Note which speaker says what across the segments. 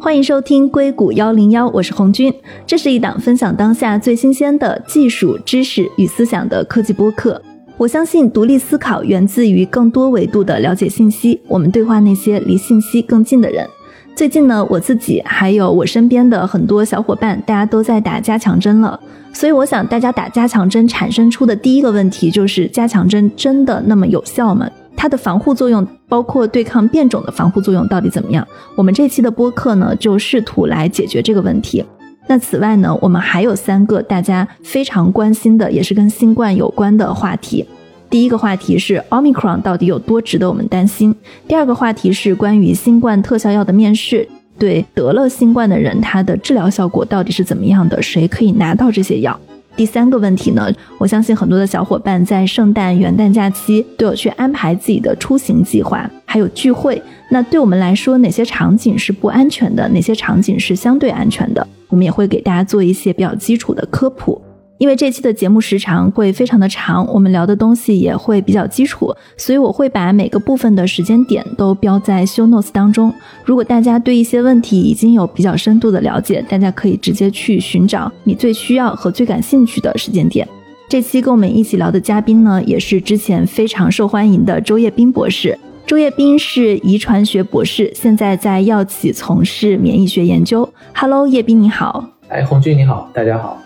Speaker 1: 欢迎收听硅谷幺零幺，我是红军。这是一档分享当下最新鲜的技术知识与思想的科技播客。我相信独立思考源自于更多维度的了解信息。我们对话那些离信息更近的人。最近呢，我自己还有我身边的很多小伙伴，大家都在打加强针了。所以我想，大家打加强针产生出的第一个问题就是：加强针真的那么有效吗？它的防护作用，包括对抗变种的防护作用到底怎么样？我们这期的播客呢，就试图来解决这个问题。那此外呢，我们还有三个大家非常关心的，也是跟新冠有关的话题。第一个话题是 Omicron 到底有多值得我们担心？第二个话题是关于新冠特效药的面世，对得了新冠的人，它的治疗效果到底是怎么样的？谁可以拿到这些药？第三个问题呢？我相信很多的小伙伴在圣诞、元旦假期都有去安排自己的出行计划，还有聚会。那对我们来说，哪些场景是不安全的？哪些场景是相对安全的？我们也会给大家做一些比较基础的科普。因为这期的节目时长会非常的长，我们聊的东西也会比较基础，所以我会把每个部分的时间点都标在 show notes 当中。如果大家对一些问题已经有比较深度的了解，大家可以直接去寻找你最需要和最感兴趣的时间点。这期跟我们一起聊的嘉宾呢，也是之前非常受欢迎的周叶斌博士。周叶斌是遗传学博士，现在在药企从事免疫学研究。Hello，叶斌你好。
Speaker 2: 哎，红军你好，大家好。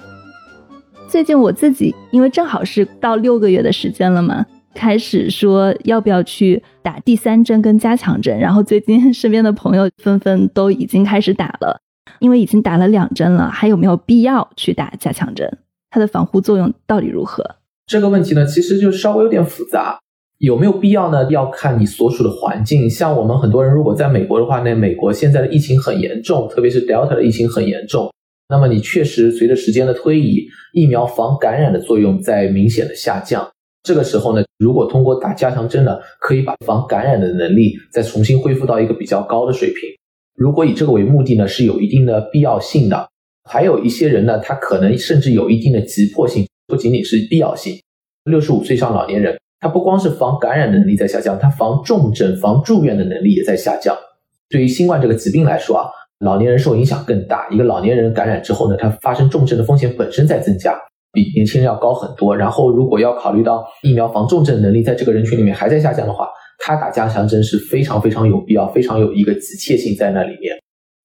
Speaker 1: 最近我自己因为正好是到六个月的时间了嘛，开始说要不要去打第三针跟加强针，然后最近 身边的朋友纷纷都已经开始打了，因为已经打了两针了，还有没有必要去打加强针？它的防护作用到底如何？
Speaker 2: 这个问题呢，其实就稍微有点复杂，有没有必要呢？要看你所处的环境。像我们很多人如果在美国的话呢，美国现在的疫情很严重，特别是 Delta 的疫情很严重。那么你确实随着时间的推移，疫苗防感染的作用在明显的下降。这个时候呢，如果通过打加强针呢，可以把防感染的能力再重新恢复到一个比较高的水平。如果以这个为目的呢，是有一定的必要性的。还有一些人呢，他可能甚至有一定的急迫性，不仅仅是必要性。六十五岁以上老年人，他不光是防感染能力在下降，他防重症、防住院的能力也在下降。对于新冠这个疾病来说啊。老年人受影响更大。一个老年人感染之后呢，他发生重症的风险本身在增加，比年轻人要高很多。然后，如果要考虑到疫苗防重症能力在这个人群里面还在下降的话，他打加强针是非常非常有必要，非常有一个急切性在那里面。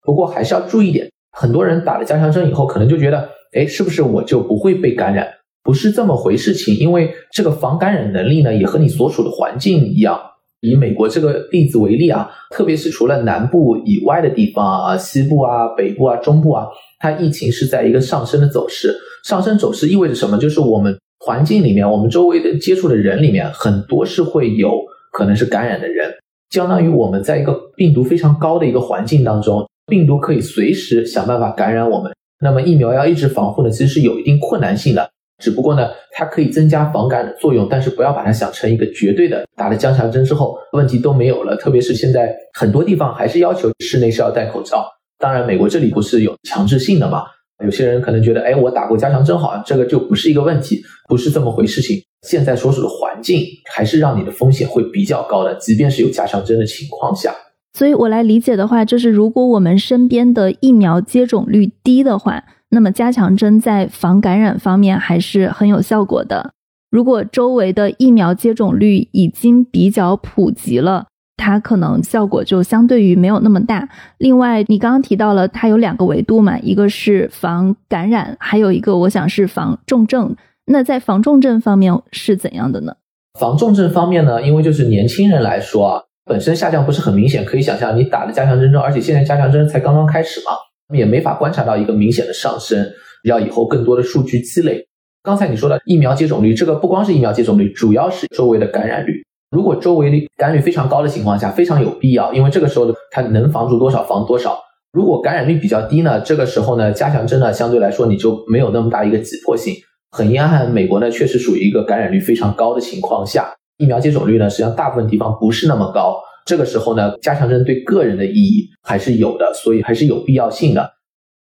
Speaker 2: 不过还是要注意一点，很多人打了加强针以后，可能就觉得，哎，是不是我就不会被感染？不是这么回事情，因为这个防感染能力呢，也和你所处的环境一样。以美国这个例子为例啊，特别是除了南部以外的地方啊，西部啊、北部啊、中部啊，它疫情是在一个上升的走势。上升走势意味着什么？就是我们环境里面，我们周围的接触的人里面，很多是会有可能是感染的人。相当于我们在一个病毒非常高的一个环境当中，病毒可以随时想办法感染我们。那么疫苗要一直防护呢，其实是有一定困难性的。只不过呢，它可以增加防感染的作用，但是不要把它想成一个绝对的。打了加强针之后，问题都没有了。特别是现在很多地方还是要求室内是要戴口罩。当然，美国这里不是有强制性的嘛？有些人可能觉得，哎，我打过加强针，好像这个就不是一个问题，不是这么回事。情现在所处的环境还是让你的风险会比较高的，即便是有加强针的情况下。
Speaker 1: 所以我来理解的话，就是如果我们身边的疫苗接种率低的话。那么加强针在防感染方面还是很有效果的。如果周围的疫苗接种率已经比较普及了，它可能效果就相对于没有那么大。另外，你刚刚提到了它有两个维度嘛，一个是防感染，还有一个我想是防重症。那在防重症方面是怎样的呢？
Speaker 2: 防重症方面呢，因为就是年轻人来说啊，本身下降不是很明显，可以想象你打了加强针之后，而且现在加强针才刚刚开始嘛。也没法观察到一个明显的上升，要以后更多的数据积累。刚才你说的疫苗接种率，这个不光是疫苗接种率，主要是周围的感染率。如果周围的感染率非常高的情况下，非常有必要，因为这个时候它能防住多少防多少。如果感染率比较低呢，这个时候呢，加强针呢相对来说你就没有那么大一个急迫性。很遗憾，美国呢确实属于一个感染率非常高的情况下，疫苗接种率呢实际上大部分地方不是那么高。这个时候呢，加强针对个人的意义还是有的，所以还是有必要性的。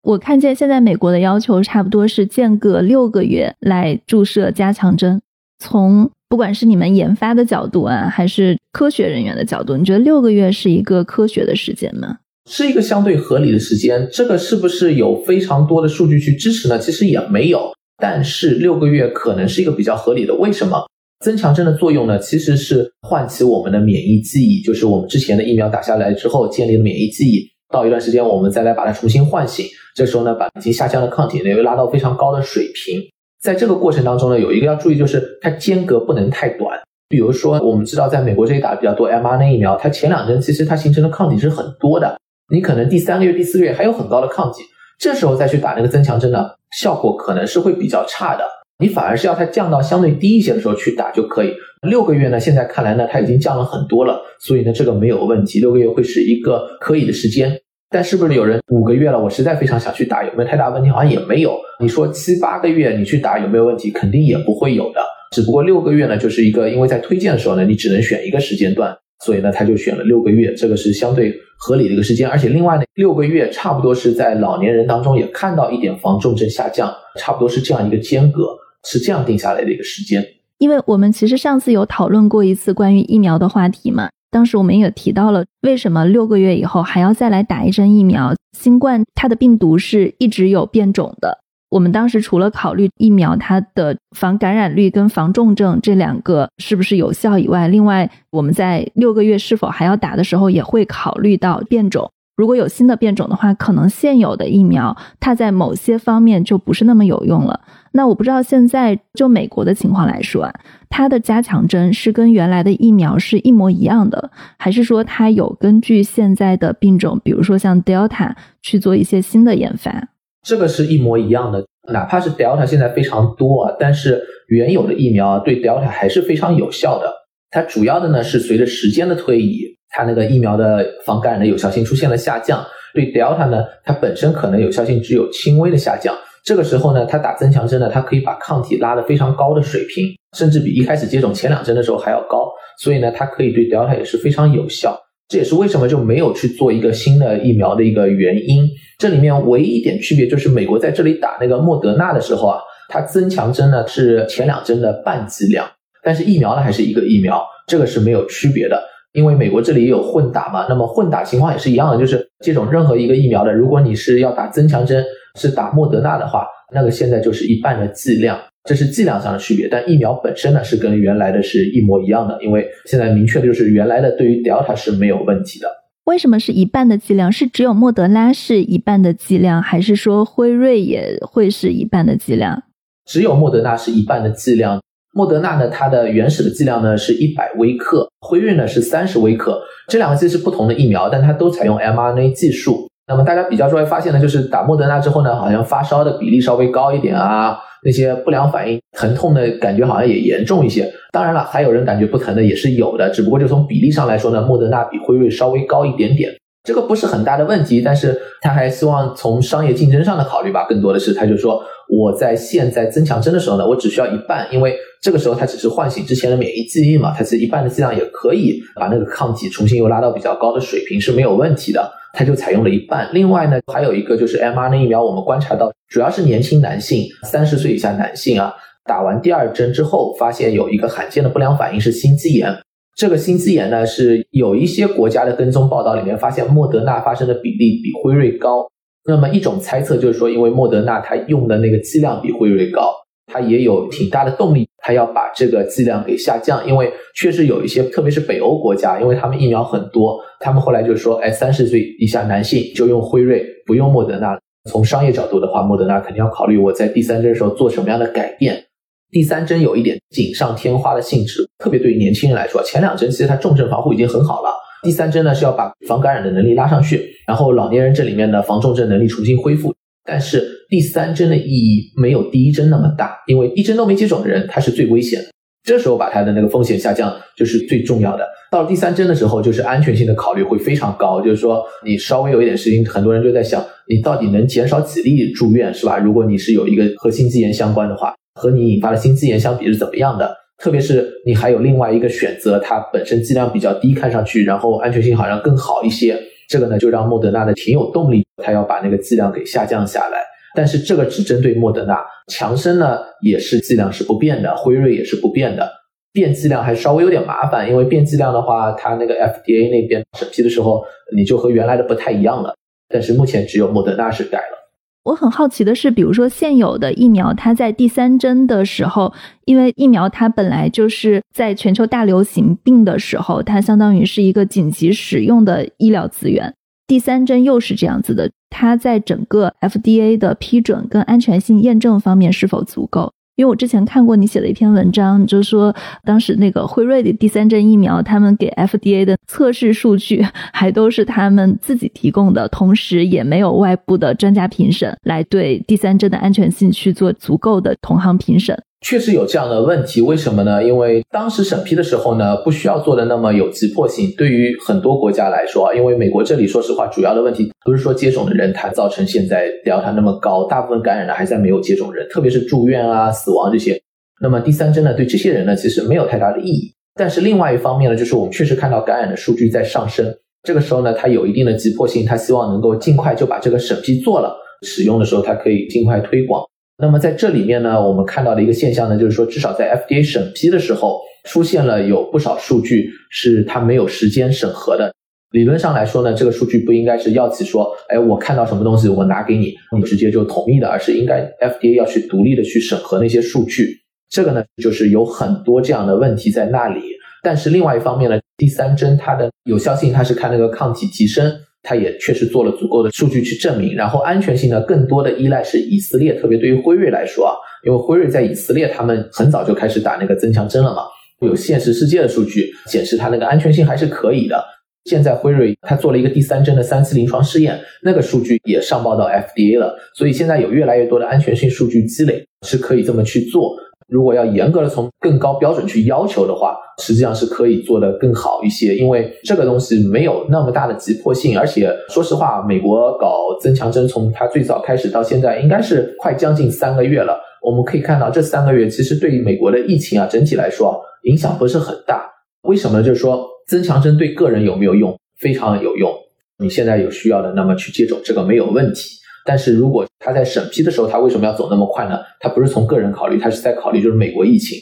Speaker 1: 我看见现在美国的要求差不多是间隔六个月来注射加强针，从不管是你们研发的角度啊，还是科学人员的角度，你觉得六个月是一个科学的时间吗？
Speaker 2: 是一个相对合理的时间。这个是不是有非常多的数据去支持呢？其实也没有。但是六个月可能是一个比较合理的。为什么？增强针的作用呢？其实是唤起我们的免疫记忆，就是我们之前的疫苗打下来之后建立的免疫记忆。到一段时间，我们再来把它重新唤醒。这时候呢，把已经下降的抗体呢又拉到非常高的水平。在这个过程当中呢，有一个要注意，就是它间隔不能太短。比如说，我们知道在美国这里打的比较多 mRNA 疫苗，它前两针其实它形成的抗体是很多的，你可能第三个月、第四个月还有很高的抗体，这时候再去打那个增强针呢，效果可能是会比较差的。你反而是要它降到相对低一些的时候去打就可以。六个月呢，现在看来呢，它已经降了很多了，所以呢，这个没有问题。六个月会是一个可以的时间。但是不是有人五个月了，我实在非常想去打，有没有太大问题？好像也没有。你说七八个月你去打有没有问题？肯定也不会有的。只不过六个月呢，就是一个因为在推荐的时候呢，你只能选一个时间段，所以呢，他就选了六个月，这个是相对合理的一个时间。而且另外呢，六个月差不多是在老年人当中也看到一点防重症下降，差不多是这样一个间隔。是这样定下来的一个时间，
Speaker 1: 因为我们其实上次有讨论过一次关于疫苗的话题嘛，当时我们也提到了为什么六个月以后还要再来打一针疫苗。新冠它的病毒是一直有变种的，我们当时除了考虑疫苗它的防感染率跟防重症这两个是不是有效以外，另外我们在六个月是否还要打的时候也会考虑到变种。如果有新的变种的话，可能现有的疫苗它在某些方面就不是那么有用了。那我不知道现在就美国的情况来说，它的加强针是跟原来的疫苗是一模一样的，还是说它有根据现在的病种，比如说像 Delta 去做一些新的研发？
Speaker 2: 这个是一模一样的，哪怕是 Delta 现在非常多啊，但是原有的疫苗啊对 Delta 还是非常有效的。它主要的呢是随着时间的推移，它那个疫苗的防感染的有效性出现了下降。对 Delta 呢，它本身可能有效性只有轻微的下降。这个时候呢，它打增强针呢，它可以把抗体拉得非常高的水平，甚至比一开始接种前两针的时候还要高。所以呢，它可以对 Delta 也是非常有效。这也是为什么就没有去做一个新的疫苗的一个原因。这里面唯一一点区别就是，美国在这里打那个莫德纳的时候啊，它增强针呢是前两针的半剂量，但是疫苗呢还是一个疫苗，这个是没有区别的。因为美国这里也有混打嘛，那么混打情况也是一样的，就是接种任何一个疫苗的，如果你是要打增强针。是打莫德纳的话，那个现在就是一半的剂量，这是剂量上的区别。但疫苗本身呢，是跟原来的是一模一样的，因为现在明确的就是原来的对于 Delta 是没有问题的。
Speaker 1: 为什么是一半的剂量？是只有莫德拉是一半的剂量，还是说辉瑞也会是一半的剂量？
Speaker 2: 只有莫德纳是一半的剂量。莫德纳呢，它的原始的剂量呢是一百微克，辉瑞呢是三十微克。这两个剂是不同的疫苗，但它都采用 mRNA 技术。那么大家比较出来发现呢，就是打莫德纳之后呢，好像发烧的比例稍微高一点啊，那些不良反应、疼痛的感觉好像也严重一些。当然了，还有人感觉不疼的也是有的，只不过就从比例上来说呢，莫德纳比辉瑞稍微高一点点，这个不是很大的问题。但是他还希望从商业竞争上的考虑吧，更多的是他就说我在现在增强针的时候呢，我只需要一半，因为这个时候它只是唤醒之前的免疫记忆嘛，它是一半的剂量也可以把那个抗体重新又拉到比较高的水平是没有问题的。它就采用了一半。另外呢，还有一个就是 mRNA 疫苗，我们观察到主要是年轻男性，三十岁以下男性啊，打完第二针之后，发现有一个罕见的不良反应是心肌炎。这个心肌炎呢，是有一些国家的跟踪报道里面发现莫德纳发生的比例比辉瑞高。那么一种猜测就是说，因为莫德纳它用的那个剂量比辉瑞高。它也有挺大的动力，它要把这个剂量给下降，因为确实有一些，特别是北欧国家，因为他们疫苗很多，他们后来就说，哎，三十岁以下男性就用辉瑞，不用莫德纳。从商业角度的话，莫德纳肯定要考虑我在第三针的时候做什么样的改变。第三针有一点锦上添花的性质，特别对于年轻人来说，前两针其实它重症防护已经很好了，第三针呢是要把防感染的能力拉上去，然后老年人这里面的防重症能力重新恢复。但是第三针的意义没有第一针那么大，因为一针都没接种的人他是最危险的。这时候把他的那个风险下降就是最重要的。到了第三针的时候，就是安全性的考虑会非常高，就是说你稍微有一点事情，很多人就在想你到底能减少几例住院，是吧？如果你是有一个和心肌炎相关的话，和你引发的心肌炎相比是怎么样的？特别是你还有另外一个选择，它本身剂量比较低，看上去然后安全性好像更好一些。这个呢，就让莫德纳的挺有动力，他要把那个剂量给下降下来。但是这个只针对莫德纳，强生呢也是剂量是不变的，辉瑞也是不变的。变剂量还稍微有点麻烦，因为变剂量的话，它那个 FDA 那边审批的时候，你就和原来的不太一样了。但是目前只有莫德纳是改了。
Speaker 1: 我很好奇的是，比如说现有的疫苗，它在第三针的时候，因为疫苗它本来就是在全球大流行病的时候，它相当于是一个紧急使用的医疗资源。第三针又是这样子的，它在整个 FDA 的批准跟安全性验证方面是否足够？因为我之前看过你写的一篇文章，就说当时那个辉瑞的第三针疫苗，他们给 FDA 的测试数据还都是他们自己提供的，同时也没有外部的专家评审来对第三针的安全性去做足够的同行评审。
Speaker 2: 确实有这样的问题，为什么呢？因为当时审批的时候呢，不需要做的那么有急迫性。对于很多国家来说啊，因为美国这里说实话，主要的问题不是说接种的人他造成现在 Delta 那么高，大部分感染的还在没有接种人，特别是住院啊、死亡这些。那么第三针呢，对这些人呢，其实没有太大的意义。但是另外一方面呢，就是我们确实看到感染的数据在上升，这个时候呢，它有一定的急迫性，它希望能够尽快就把这个审批做了，使用的时候它可以尽快推广。那么在这里面呢，我们看到的一个现象呢，就是说，至少在 FDA 审批的时候，出现了有不少数据是它没有时间审核的。理论上来说呢，这个数据不应该是药企说，哎，我看到什么东西我拿给你，你直接就同意的，而是应该 FDA 要去独立的去审核那些数据。这个呢，就是有很多这样的问题在那里。但是另外一方面呢，第三针它的有效性，它是看那个抗体提升。它也确实做了足够的数据去证明，然后安全性呢，更多的依赖是以色列，特别对于辉瑞来说啊，因为辉瑞在以色列，他们很早就开始打那个增强针了嘛，有现实世界的数据显示它那个安全性还是可以的。现在辉瑞它做了一个第三针的三次临床试验，那个数据也上报到 FDA 了，所以现在有越来越多的安全性数据积累，是可以这么去做。如果要严格的从更高标准去要求的话，实际上是可以做得更好一些，因为这个东西没有那么大的急迫性，而且说实话，美国搞增强针从它最早开始到现在，应该是快将近三个月了。我们可以看到，这三个月其实对于美国的疫情啊，整体来说影响不是很大。为什么？就是说增强针对个人有没有用？非常有用。你现在有需要的，那么去接种，这个没有问题。但是如果他在审批的时候，他为什么要走那么快呢？他不是从个人考虑，他是在考虑就是美国疫情。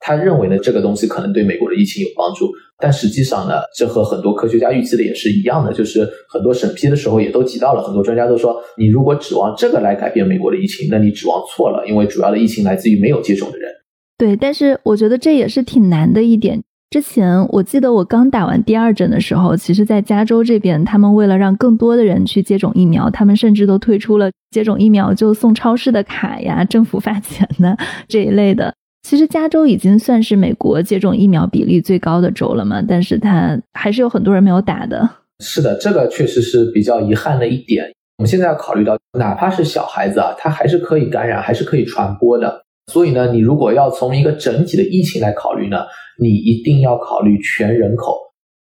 Speaker 2: 他认为呢，这个东西可能对美国的疫情有帮助。但实际上呢，这和很多科学家预期的也是一样的，就是很多审批的时候也都提到了，很多专家都说，你如果指望这个来改变美国的疫情，那你指望错了，因为主要的疫情来自于没有接种的人。
Speaker 1: 对，但是我觉得这也是挺难的一点。之前我记得我刚打完第二针的时候，其实，在加州这边，他们为了让更多的人去接种疫苗，他们甚至都推出了接种疫苗就送超市的卡呀、政府发钱的这一类的。其实加州已经算是美国接种疫苗比例最高的州了嘛，但是它还是有很多人没有打的。
Speaker 2: 是的，这个确实是比较遗憾的一点。我们现在要考虑到，哪怕是小孩子啊，他还是可以感染，还是可以传播的。所以呢，你如果要从一个整体的疫情来考虑呢？你一定要考虑全人口，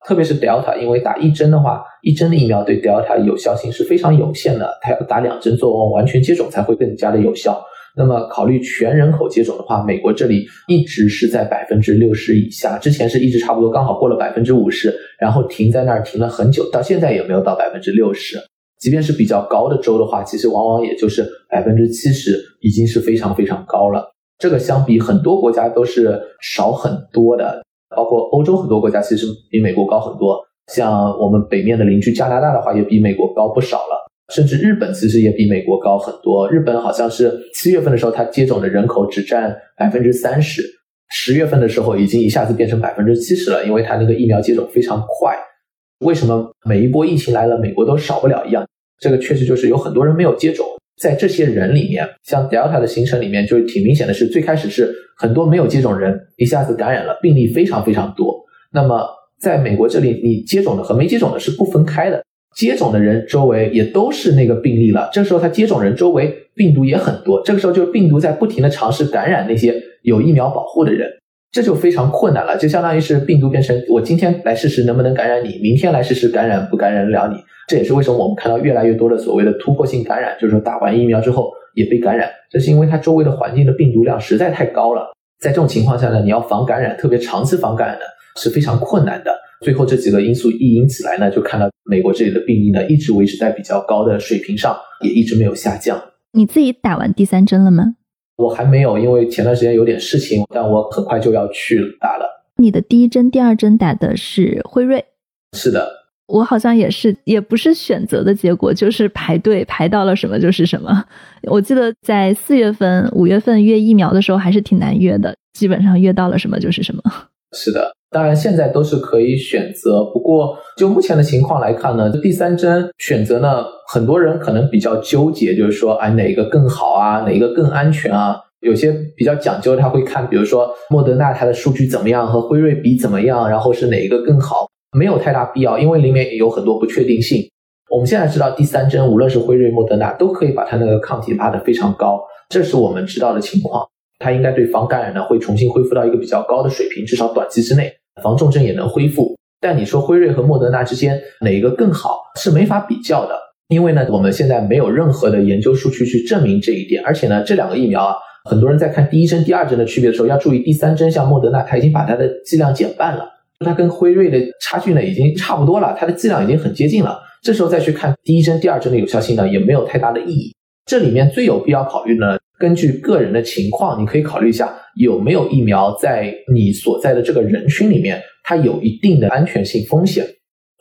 Speaker 2: 特别是 Delta，因为打一针的话，一针的疫苗对 Delta 有效性是非常有限的，它要打两针做完全接种才会更加的有效。那么考虑全人口接种的话，美国这里一直是在百分之六十以下，之前是一直差不多刚好过了百分之五十，然后停在那儿停了很久，到现在也没有到百分之六十。即便是比较高的州的话，其实往往也就是百分之七十，已经是非常非常高了。这个相比很多国家都是少很多的，包括欧洲很多国家其实比美国高很多。像我们北面的邻居加拿大的话，也比美国高不少了。甚至日本其实也比美国高很多。日本好像是七月份的时候，它接种的人口只占百分之三十，十月份的时候已经一下子变成百分之七十了，因为它那个疫苗接种非常快。为什么每一波疫情来了，美国都少不了一样？这个确实就是有很多人没有接种。在这些人里面，像 Delta 的形成里面，就是挺明显的是，最开始是很多没有接种人一下子感染了，病例非常非常多。那么在美国这里，你接种的和没接种的是不分开的，接种的人周围也都是那个病例了。这时候他接种人周围病毒也很多，这个时候就是病毒在不停的尝试感染那些有疫苗保护的人。这就非常困难了，就相当于是病毒变成我今天来试试能不能感染你，明天来试试感染不感染得了你。这也是为什么我们看到越来越多的所谓的突破性感染，就是说打完疫苗之后也被感染，这是因为它周围的环境的病毒量实在太高了。在这种情况下呢，你要防感染，特别长期防感染呢是非常困难的。最后这几个因素一引起来呢，就看到美国这里的病例呢一直维持在比较高的水平上，也一直没有下降。
Speaker 1: 你自己打完第三针了吗？
Speaker 2: 我还没有，因为前段时间有点事情，但我很快就要去打了。
Speaker 1: 你的第一针、第二针打的是辉瑞？
Speaker 2: 是的，
Speaker 1: 我好像也是，也不是选择的结果，就是排队排到了什么就是什么。我记得在四月份、五月份约疫苗的时候还是挺难约的，基本上约到了什么就是什么。
Speaker 2: 是的，当然现在都是可以选择，不过就目前的情况来看呢，这第三针选择呢，很多人可能比较纠结，就是说，哎，哪个更好啊，哪一个更安全啊？有些比较讲究，他会看，比如说莫德纳它的数据怎么样，和辉瑞比怎么样，然后是哪一个更好？没有太大必要，因为里面也有很多不确定性。我们现在知道第三针，无论是辉瑞、莫德纳，都可以把它那个抗体拉得非常高，这是我们知道的情况。它应该对防感染呢会重新恢复到一个比较高的水平，至少短期之内防重症也能恢复。但你说辉瑞和莫德纳之间哪一个更好是没法比较的，因为呢我们现在没有任何的研究数据去证明这一点。而且呢这两个疫苗啊，很多人在看第一针、第二针的区别的时候要注意，第三针像莫德纳它已经把它的剂量减半了，它跟辉瑞的差距呢已经差不多了，它的剂量已经很接近了。这时候再去看第一针、第二针的有效性呢，也没有太大的意义。这里面最有必要考虑呢。根据个人的情况，你可以考虑一下有没有疫苗在你所在的这个人群里面，它有一定的安全性风险。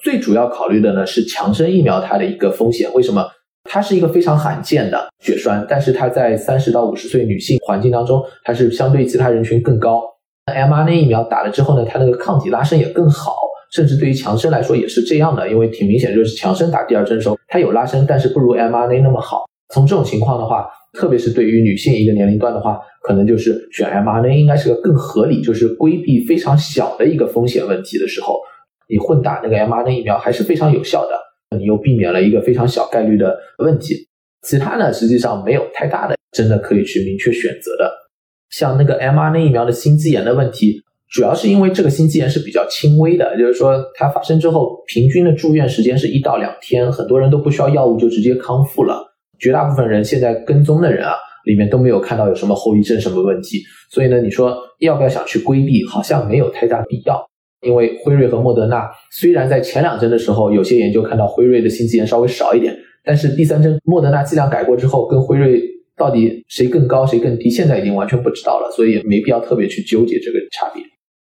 Speaker 2: 最主要考虑的呢是强生疫苗它的一个风险。为什么？它是一个非常罕见的血栓，但是它在三十到五十岁女性环境当中，它是相对其他人群更高。mRNA 疫苗打了之后呢，它那个抗体拉伸也更好，甚至对于强生来说也是这样的，因为挺明显就是强生打第二针的时候，它有拉伸，但是不如 mRNA 那么好。从这种情况的话。特别是对于女性一个年龄段的话，可能就是选 mRNA 应该是个更合理，就是规避非常小的一个风险问题的时候，你混打那个 mRNA 疫苗还是非常有效的，你又避免了一个非常小概率的问题。其他呢，实际上没有太大的真的可以去明确选择的。像那个 mRNA 疫苗的心肌炎的问题，主要是因为这个心肌炎是比较轻微的，就是说它发生之后，平均的住院时间是一到两天，很多人都不需要药物就直接康复了。绝大部分人现在跟踪的人啊，里面都没有看到有什么后遗症什么问题，所以呢，你说要不要想去规避，好像没有太大必要。因为辉瑞和莫德纳虽然在前两针的时候，有些研究看到辉瑞的心肌炎稍微少一点，但是第三针莫德纳剂量改过之后，跟辉瑞到底谁更高谁更低，现在已经完全不知道了，所以也没必要特别去纠结这个差别。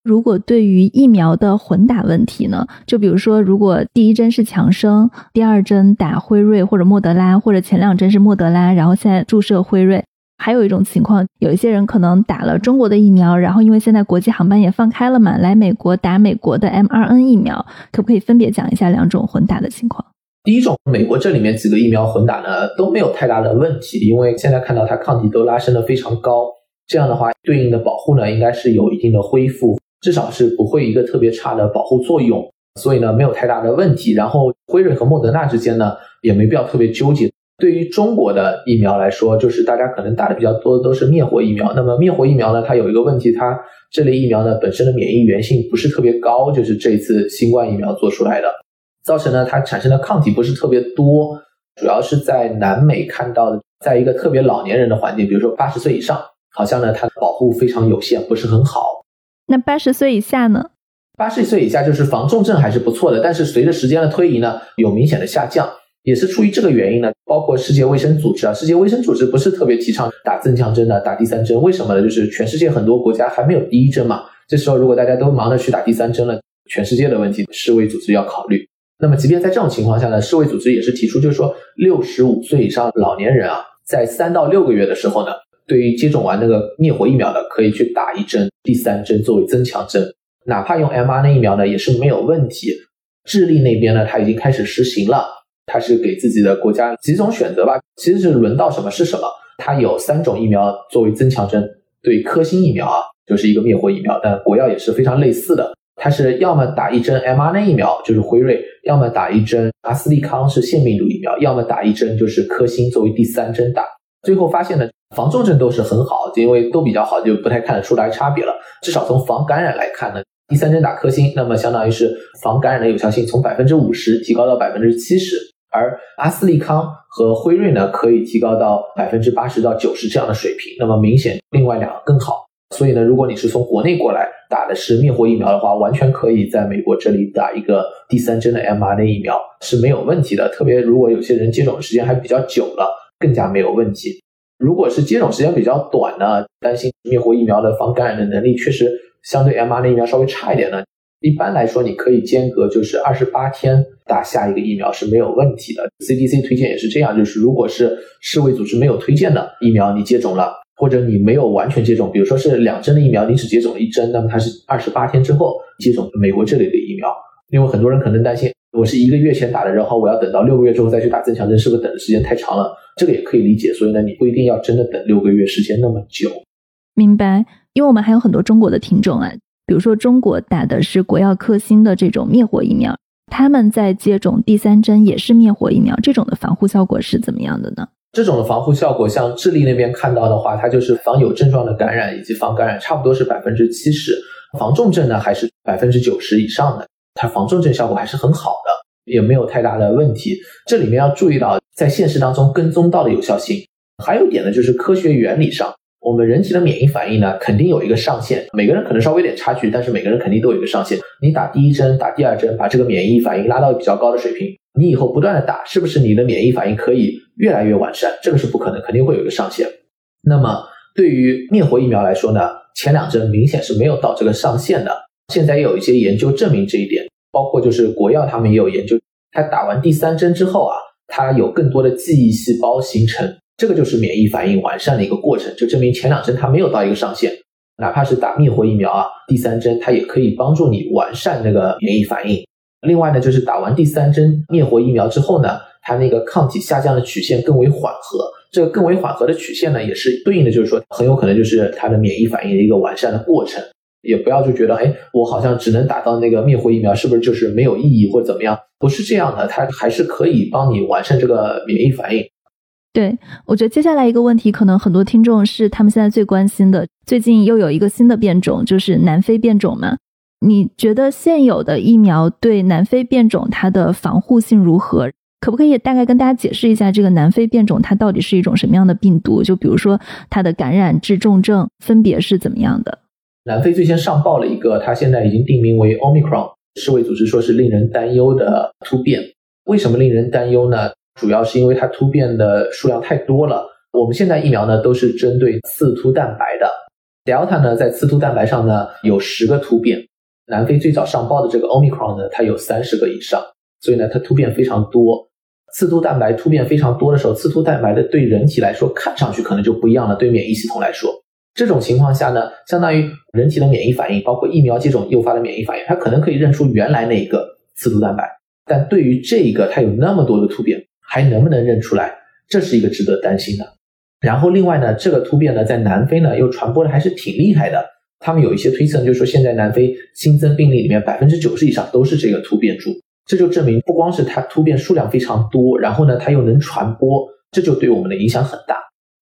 Speaker 1: 如果对于疫苗的混打问题呢？就比如说，如果第一针是强生，第二针打辉瑞或者莫德拉，或者前两针是莫德拉，然后现在注射辉瑞。还有一种情况，有一些人可能打了中国的疫苗，然后因为现在国际航班也放开了嘛，来美国打美国的 mRNA 疫苗，可不可以分别讲一下两种混打的情况？
Speaker 2: 第一种，美国这里面几个疫苗混打呢都没有太大的问题，因为现在看到它抗体都拉升的非常高，这样的话对应的保护呢应该是有一定的恢复。至少是不会一个特别差的保护作用，所以呢没有太大的问题。然后辉瑞和莫德纳之间呢也没必要特别纠结。对于中国的疫苗来说，就是大家可能打的比较多的都是灭活疫苗。那么灭活疫苗呢，它有一个问题，它这类疫苗呢本身的免疫原性不是特别高，就是这一次新冠疫苗做出来的，造成呢它产生的抗体不是特别多，主要是在南美看到的，在一个特别老年人的环境，比如说八十岁以上，好像呢它的保护非常有限，不是很好。
Speaker 1: 那八十岁以下呢？
Speaker 2: 八十岁以下就是防重症还是不错的，但是随着时间的推移呢，有明显的下降，也是出于这个原因呢。包括世界卫生组织啊，世界卫生组织不是特别提倡打增强针的，打第三针，为什么呢？就是全世界很多国家还没有第一针嘛。这时候如果大家都忙着去打第三针了，全世界的问题，世卫组织要考虑。那么即便在这种情况下呢，世卫组织也是提出，就是说六十五岁以上老年人啊，在三到六个月的时候呢。对于接种完那个灭活疫苗的，可以去打一针第三针作为增强针，哪怕用 mRNA 疫苗呢，也是没有问题。智利那边呢，它已经开始实行了，它是给自己的国家几种选择吧，其实是轮到什么是什么。它有三种疫苗作为增强针，对科兴疫苗啊，就是一个灭活疫苗，但国药也是非常类似的，它是要么打一针 mRNA 疫苗，就是辉瑞，要么打一针阿斯利康是腺病毒疫苗，要么打一针就是科兴作为第三针打。最后发现呢。防重症都是很好，就因为都比较好，就不太看得出来差别了。至少从防感染来看呢，第三针打科兴，那么相当于是防感染的有效性从百分之五十提高到百分之七十，而阿斯利康和辉瑞呢可以提高到百分之八十到九十这样的水平，那么明显另外两个更好。所以呢，如果你是从国内过来打的是灭活疫苗的话，完全可以在美国这里打一个第三针的 mRNA 疫苗是没有问题的。特别如果有些人接种的时间还比较久了，更加没有问题。如果是接种时间比较短呢，担心灭活疫苗的防感染的能力确实相对 mRNA 疫苗稍微差一点呢。一般来说，你可以间隔就是二十八天打下一个疫苗是没有问题的。CDC 推荐也是这样，就是如果是世卫组织没有推荐的疫苗，你接种了，或者你没有完全接种，比如说是两针的疫苗，你只接种了一针，那么它是二十八天之后接种美国这里的疫苗。因为很多人可能担心，我是一个月前打的，然后我要等到六个月之后再去打增强针，是不是等的时间太长了？这个也可以理解。所以呢，你不一定要真的等六个月时间那么久。
Speaker 1: 明白，因为我们还有很多中国的听众啊。比如说，中国打的是国药克星的这种灭活疫苗，他们在接种第三针也是灭活疫苗，这种的防护效果是怎么样的呢？
Speaker 2: 这种的防护效果，像智利那边看到的话，它就是防有症状的感染以及防感染，差不多是百分之七十，防重症呢还是百分之九十以上的，它防重症效果还是很好的，也没有太大的问题。这里面要注意到，在现实当中跟踪到的有效性，还有一点呢，就是科学原理上。我们人体的免疫反应呢，肯定有一个上限，每个人可能稍微有点差距，但是每个人肯定都有一个上限。你打第一针、打第二针，把这个免疫反应拉到比较高的水平，你以后不断的打，是不是你的免疫反应可以越来越完善？这个是不可能，肯定会有一个上限。那么对于灭活疫苗来说呢，前两针明显是没有到这个上限的。现在也有一些研究证明这一点，包括就是国药他们也有研究，他打完第三针之后啊，他有更多的记忆细胞形成。这个就是免疫反应完善的一个过程，就证明前两针它没有到一个上限，哪怕是打灭活疫苗啊，第三针它也可以帮助你完善那个免疫反应。另外呢，就是打完第三针灭活疫苗之后呢，它那个抗体下降的曲线更为缓和。这个更为缓和的曲线呢，也是对应的，就是说很有可能就是它的免疫反应的一个完善的过程。也不要就觉得，哎，我好像只能打到那个灭活疫苗，是不是就是没有意义或者怎么样？不是这样的，它还是可以帮你完善这个免疫反应。
Speaker 1: 对，我觉得接下来一个问题，可能很多听众是他们现在最关心的。最近又有一个新的变种，就是南非变种嘛？你觉得现有的疫苗对南非变种它的防护性如何？可不可以大概跟大家解释一下，这个南非变种它到底是一种什么样的病毒？就比如说它的感染致重症分别是怎么样的？
Speaker 2: 南非最先上报了一个，它现在已经定名为 Omicron，世卫组织说是令人担忧的突变。为什么令人担忧呢？主要是因为它突变的数量太多了。我们现在疫苗呢都是针对刺突蛋白的，Delta 呢在刺突蛋白上呢有十个突变，南非最早上报的这个 Omicron 呢它有三十个以上，所以呢它突变非常多。刺突蛋白突变非常多的时候，刺突蛋白的对人体来说看上去可能就不一样了，对免疫系统来说，这种情况下呢，相当于人体的免疫反应，包括疫苗接种诱发的免疫反应，它可能可以认出原来那一个刺突蛋白，但对于这一个它有那么多的突变。还能不能认出来？这是一个值得担心的。然后另外呢，这个突变呢，在南非呢又传播的还是挺厉害的。他们有一些推测，就是说现在南非新增病例里面百分之九十以上都是这个突变株。这就证明不光是它突变数量非常多，然后呢它又能传播，这就对我们的影响很大。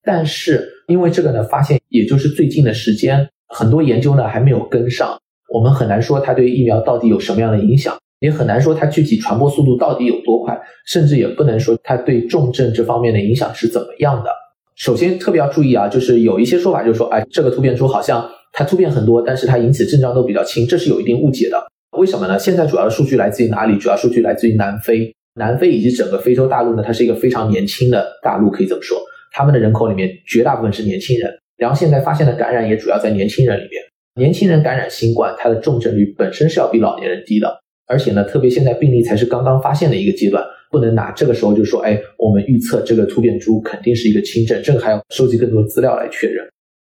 Speaker 2: 但是因为这个呢发现也就是最近的时间，很多研究呢还没有跟上，我们很难说它对疫苗到底有什么样的影响。也很难说它具体传播速度到底有多快，甚至也不能说它对重症这方面的影响是怎么样的。首先特别要注意啊，就是有一些说法就是说，哎，这个突变株好像它突变很多，但是它引起症状都比较轻，这是有一定误解的。为什么呢？现在主要的数据来自于哪里？主要数据来自于南非，南非以及整个非洲大陆呢，它是一个非常年轻的大陆，可以这么说，他们的人口里面绝大部分是年轻人，然后现在发现的感染也主要在年轻人里面。年轻人感染新冠，它的重症率本身是要比老年人低的。而且呢，特别现在病例才是刚刚发现的一个阶段，不能拿这个时候就说，哎，我们预测这个突变株肯定是一个轻症，这个还要收集更多资料来确认。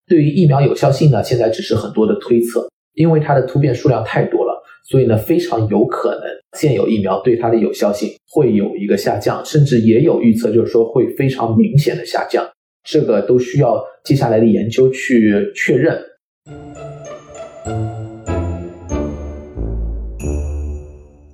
Speaker 2: 对于疫苗有效性呢，现在只是很多的推测，因为它的突变数量太多，所以呢，非常有可能现有疫苗对它的有效性会有一个下降，甚至也有预测就是说会非常明显的下降，这个都需要接下来的研究去确认。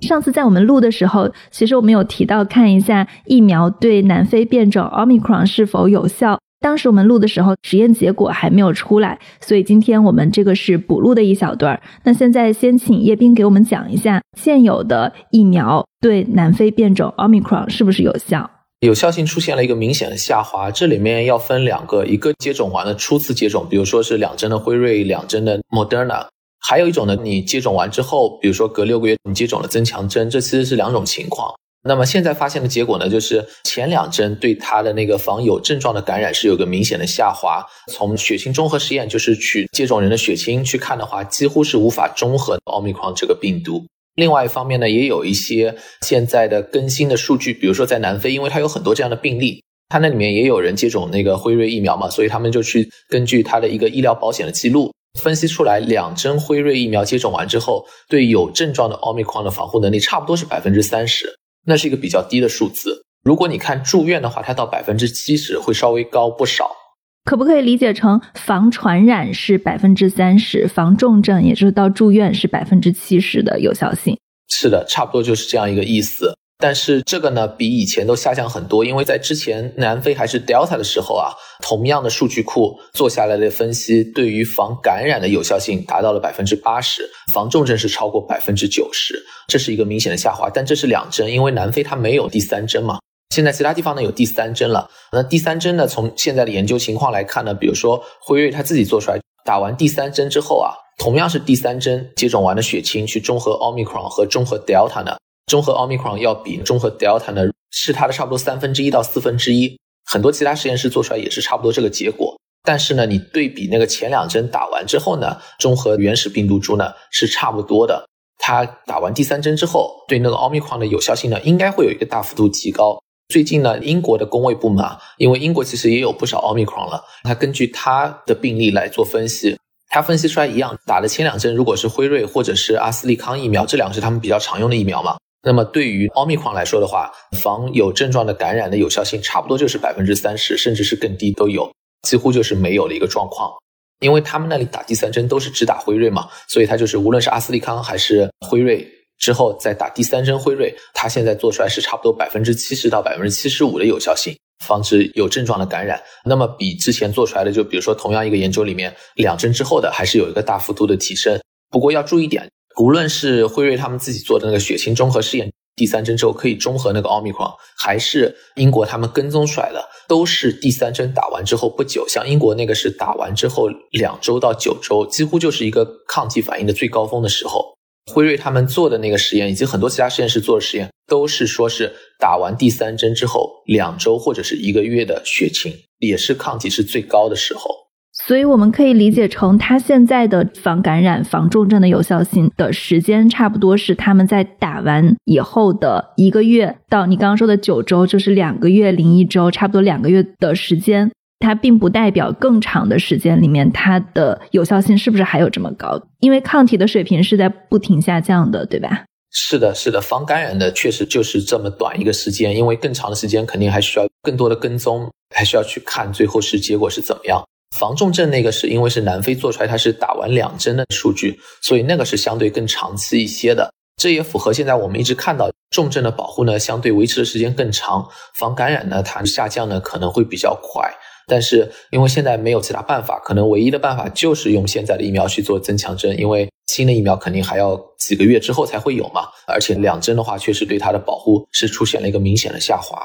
Speaker 1: 上次在我们录的时候，其实我们有提到看一下疫苗对南非变种 Omicron 是否有效。当时我们录的时候，实验结果还没有出来，所以今天我们这个是补录的一小段。那现在先请叶斌给我们讲一下现有的疫苗对南非变种 Omicron 是不是有效？
Speaker 2: 有效性出现了一个明显的下滑，这里面要分两个，一个接种完了初次接种，比如说是两针的辉瑞，两针的 Moderna。还有一种呢，你接种完之后，比如说隔六个月你接种了增强针，这其实是两种情况。那么现在发现的结果呢，就是前两针对它的那个防有症状的感染是有个明显的下滑。从血清中和实验，就是取接种人的血清去看的话，几乎是无法中和奥密克戎这个病毒。另外一方面呢，也有一些现在的更新的数据，比如说在南非，因为它有很多这样的病例，它那里面也有人接种那个辉瑞疫苗嘛，所以他们就去根据它的一个医疗保险的记录，分析出来两针辉瑞疫苗接种完之后，对有症状的奥密克戎的防护能力差不多是百分之三十。那是一个比较低的数字。如果你看住院的话，它到百分之七十会稍微高不少。
Speaker 1: 可不可以理解成防传染是百分之三十，防重症也就是到住院是百分之七十的有效性？
Speaker 2: 是的，差不多就是这样一个意思。但是这个呢，比以前都下降很多，因为在之前南非还是 Delta 的时候啊，同样的数据库做下来的分析，对于防感染的有效性达到了百分之八十，防重症是超过百分之九十，这是一个明显的下滑。但这是两针，因为南非它没有第三针嘛，现在其他地方呢有第三针了。那第三针呢，从现在的研究情况来看呢，比如说辉瑞他自己做出来，打完第三针之后啊，同样是第三针接种完的血清去中和奥密克戎和中和 Delta 呢。中和奥密克戎要比中和 Delta 呢是它的差不多三分之一到四分之一，很多其他实验室做出来也是差不多这个结果。但是呢，你对比那个前两针打完之后呢，中和原始病毒株呢是差不多的。它打完第三针之后，对那个奥密克戎的有效性呢应该会有一个大幅度提高。最近呢，英国的工卫部门啊，因为英国其实也有不少奥密克戎了，它根据它的病例来做分析，它分析出来一样，打的前两针如果是辉瑞或者是阿斯利康疫苗，这两个是他们比较常用的疫苗嘛。那么对于奥密克戎来说的话，防有症状的感染的有效性差不多就是百分之三十，甚至是更低都有，几乎就是没有的一个状况。因为他们那里打第三针都是只打辉瑞嘛，所以它就是无论是阿斯利康还是辉瑞之后再打第三针辉瑞，它现在做出来是差不多百分之七十到百分之七十五的有效性，防止有症状的感染。那么比之前做出来的，就比如说同样一个研究里面两针之后的，还是有一个大幅度的提升。不过要注意点。无论是辉瑞他们自己做的那个血清中和试验，第三针之后可以中和那个奥密克戎，还是英国他们跟踪出来的，都是第三针打完之后不久，像英国那个是打完之后两周到九周，几乎就是一个抗体反应的最高峰的时候。辉瑞他们做的那个实验，以及很多其他实验室做的实验，都是说是打完第三针之后两周或者是一个月的血清，也是抗体是最高的时候。
Speaker 1: 所以我们可以理解成，它现在的防感染、防重症的有效性的时间，差不多是他们在打完以后的一个月到你刚刚说的九周，就是两个月零一周，差不多两个月的时间。它并不代表更长的时间里面它的有效性是不是还有这么高？因为抗体的水平是在不停下降的，对吧？
Speaker 2: 是的，是的，防感染的确实就是这么短一个时间，因为更长的时间肯定还需要更多的跟踪，还需要去看最后是结果是怎么样。防重症那个是因为是南非做出来，它是打完两针的数据，所以那个是相对更长期一些的。这也符合现在我们一直看到重症的保护呢，相对维持的时间更长，防感染呢它下降呢可能会比较快。但是因为现在没有其他办法，可能唯一的办法就是用现在的疫苗去做增强针，因为新的疫苗肯定还要几个月之后才会有嘛，而且两针的话确实对它的保护是出现了一个明显的下滑。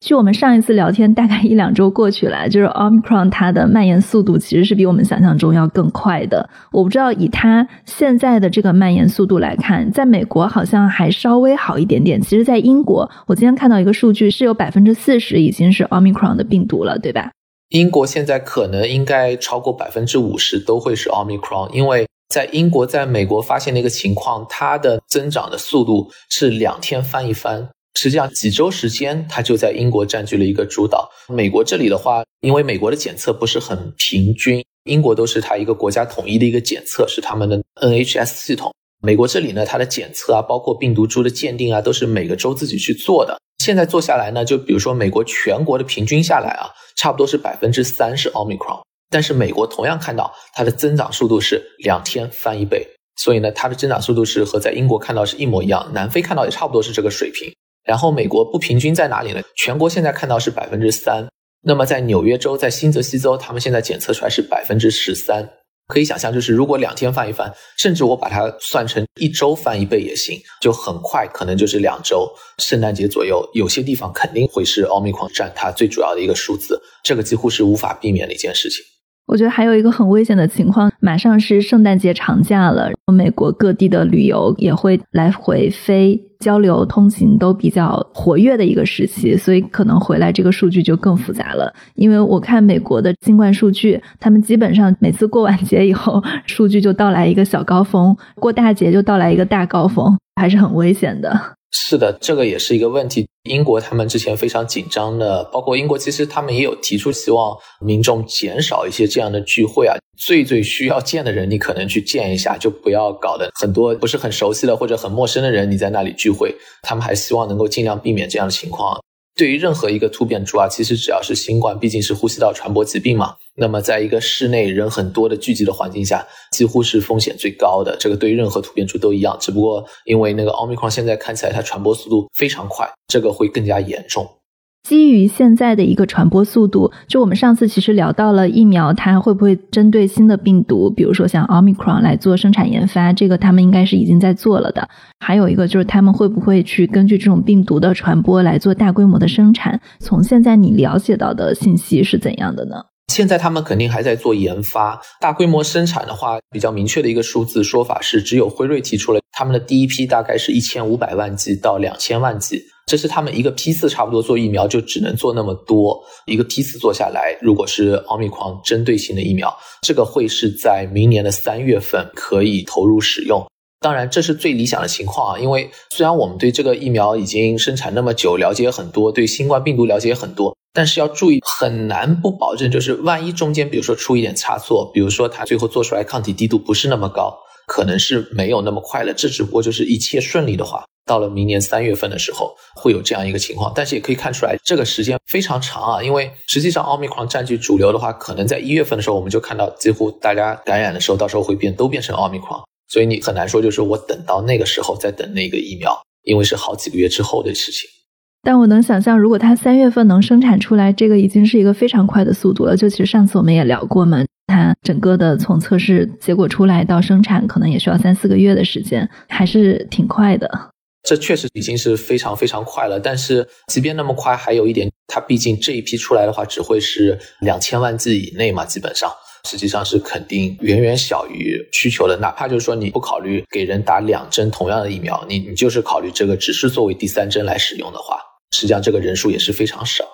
Speaker 1: 据我们上一次聊天，大概一两周过去了，就是 Omicron 它的蔓延速度其实是比我们想象中要更快的。我不知道以它现在的这个蔓延速度来看，在美国好像还稍微好一点点。其实，在英国，我今天看到一个数据，是有百分之四十已经是 Omicron 的病毒了，对吧？
Speaker 2: 英国现在可能应该超过百分之五十都会是 Omicron，因为在英国，在美国发现的一个情况，它的增长的速度是两天翻一番。实际上，几周时间，它就在英国占据了一个主导。美国这里的话，因为美国的检测不是很平均，英国都是它一个国家统一的一个检测，是他们的 NHS 系统。美国这里呢，它的检测啊，包括病毒株的鉴定啊，都是每个州自己去做的。现在做下来呢，就比如说美国全国的平均下来啊，差不多是百分之三是奥密克戎，但是美国同样看到它的增长速度是两天翻一倍，所以呢，它的增长速度是和在英国看到是一模一样，南非看到也差不多是这个水平。然后美国不平均在哪里呢？全国现在看到是百分之三，那么在纽约州、在新泽西州，他们现在检测出来是百分之十三。可以想象，就是如果两天翻一番，甚至我把它算成一周翻一倍也行，就很快，可能就是两周，圣诞节左右，有些地方肯定会是奥密克戎占它最主要的一个数字，这个几乎是无法避免的一件事情。
Speaker 1: 我觉得还有一个很危险的情况，马上是圣诞节长假了，美国各地的旅游也会来回飞，交流通勤都比较活跃的一个时期，所以可能回来这个数据就更复杂了。因为我看美国的新冠数据，他们基本上每次过完节以后，数据就到来一个小高峰，过大节就到来一个大高峰，还是很危险的。
Speaker 2: 是的，这个也是一个问题。英国他们之前非常紧张的，包括英国其实他们也有提出希望民众减少一些这样的聚会啊。最最需要见的人，你可能去见一下，就不要搞得很多不是很熟悉的或者很陌生的人你在那里聚会。他们还希望能够尽量避免这样的情况。对于任何一个突变株啊，其实只要是新冠，毕竟是呼吸道传播疾病嘛。那么，在一个室内人很多的聚集的环境下，几乎是风险最高的。这个对于任何突变株都一样，只不过因为那个奥密克戎现在看起来它传播速度非常快，这个会更加严重。
Speaker 1: 基于现在的一个传播速度，就我们上次其实聊到了疫苗，它会不会针对新的病毒，比如说像奥密克戎来做生产研发？这个他们应该是已经在做了的。还有一个就是他们会不会去根据这种病毒的传播来做大规模的生产？从现在你了解到的信息是怎样的呢？
Speaker 2: 现在他们肯定还在做研发，大规模生产的话，比较明确的一个数字说法是，只有辉瑞提出了他们的第一批大概是一千五百万剂到两千万剂。这是他们一个批次差不多做疫苗就只能做那么多，一个批次做下来，如果是奥密克戎针对性的疫苗，这个会是在明年的三月份可以投入使用。当然，这是最理想的情况啊，因为虽然我们对这个疫苗已经生产那么久，了解很多，对新冠病毒了解很多，但是要注意，很难不保证，就是万一中间比如说出一点差错，比如说它最后做出来抗体滴度不是那么高，可能是没有那么快了。这只不过就是一切顺利的话。到了明年三月份的时候，会有这样一个情况，但是也可以看出来，这个时间非常长啊。因为实际上奥密克戎占据主流的话，可能在一月份的时候，我们就看到几乎大家感染的时候，到时候会变都变成奥密克戎，所以你很难说，就是我等到那个时候再等那个疫苗，因为是好几个月之后的事情。
Speaker 1: 但我能想象，如果它三月份能生产出来，这个已经是一个非常快的速度了。就其实上次我们也聊过嘛，它整个的从测试结果出来到生产，可能也需要三四个月的时间，还是挺快的。
Speaker 2: 这确实已经是非常非常快了，但是即便那么快，还有一点，它毕竟这一批出来的话，只会是两千万剂以内嘛，基本上实际上是肯定远远小于需求的。哪怕就是说你不考虑给人打两针同样的疫苗，你你就是考虑这个只是作为第三针来使用的话，实际上这个人数也是非常少。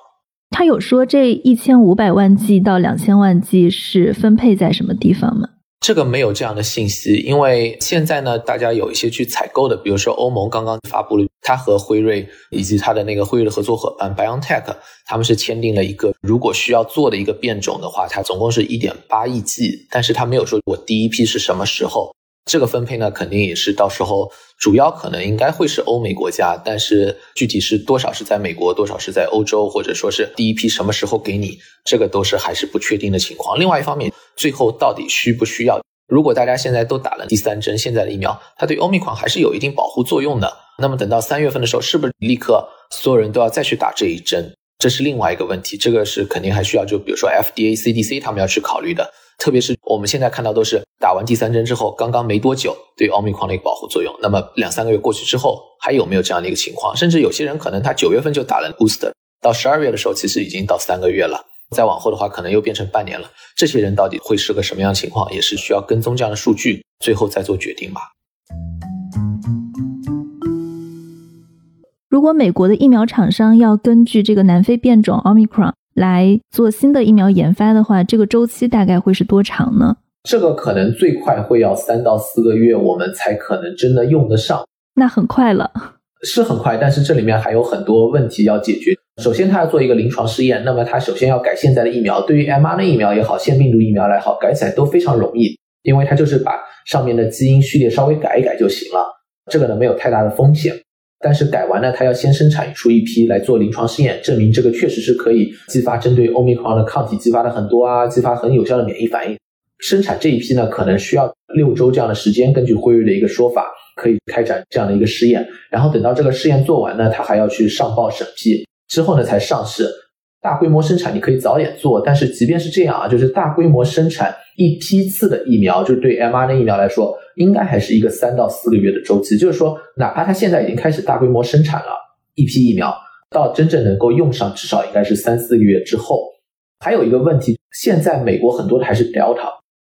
Speaker 1: 他有说这一千五百万剂到两千万剂是分配在什么地方吗？
Speaker 2: 这个没有这样的信息，因为现在呢，大家有一些去采购的，比如说欧盟刚刚发布了，它和辉瑞以及它的那个辉瑞的合作伙伴 BioNTech，他们是签订了一个，如果需要做的一个变种的话，它总共是一点八亿剂，但是它没有说我第一批是什么时候。这个分配呢，肯定也是到时候主要可能应该会是欧美国家，但是具体是多少是在美国，多少是在欧洲，或者说是第一批什么时候给你，这个都是还是不确定的情况。另外一方面，最后到底需不需要？如果大家现在都打了第三针，现在的疫苗，它对欧米狂还是有一定保护作用的。那么等到三月份的时候，是不是立刻所有人都要再去打这一针？这是另外一个问题，这个是肯定还需要就比如说 FDA、CDC 他们要去考虑的。特别是我们现在看到都是打完第三针之后，刚刚没多久对奥密克戎的一个保护作用。那么两三个月过去之后，还有没有这样的一个情况？甚至有些人可能他九月份就打了 booster，到十二月的时候其实已经到三个月了。再往后的话，可能又变成半年了。这些人到底会是个什么样的情况？也是需要跟踪这样的数据，最后再做决定吧。
Speaker 1: 如果美国的疫苗厂商要根据这个南非变种奥密克戎。来做新的疫苗研发的话，这个周期大概会是多长呢？
Speaker 2: 这个可能最快会要三到四个月，我们才可能真的用得上。
Speaker 1: 那很快了，
Speaker 2: 是很快，但是这里面还有很多问题要解决。首先，它要做一个临床试验，那么它首先要改现在的疫苗，对于 mRNA 疫苗也好，腺病毒疫苗来好，改起来都非常容易，因为它就是把上面的基因序列稍微改一改就行了，这个呢没有太大的风险。但是改完呢，它要先生产出一批来做临床试验，证明这个确实是可以激发针对欧米克戎的抗体，激发的很多啊，激发很有效的免疫反应。生产这一批呢，可能需要六周这样的时间。根据辉瑞的一个说法，可以开展这样的一个试验。然后等到这个试验做完呢，它还要去上报审批，之后呢才上市。大规模生产你可以早点做，但是即便是这样啊，就是大规模生产一批次的疫苗，就是对 mRNA 疫苗来说。应该还是一个三到四个月的周期，就是说，哪怕它现在已经开始大规模生产了一批疫苗，到真正能够用上，至少应该是三四个月之后。还有一个问题，现在美国很多的还是 Delta，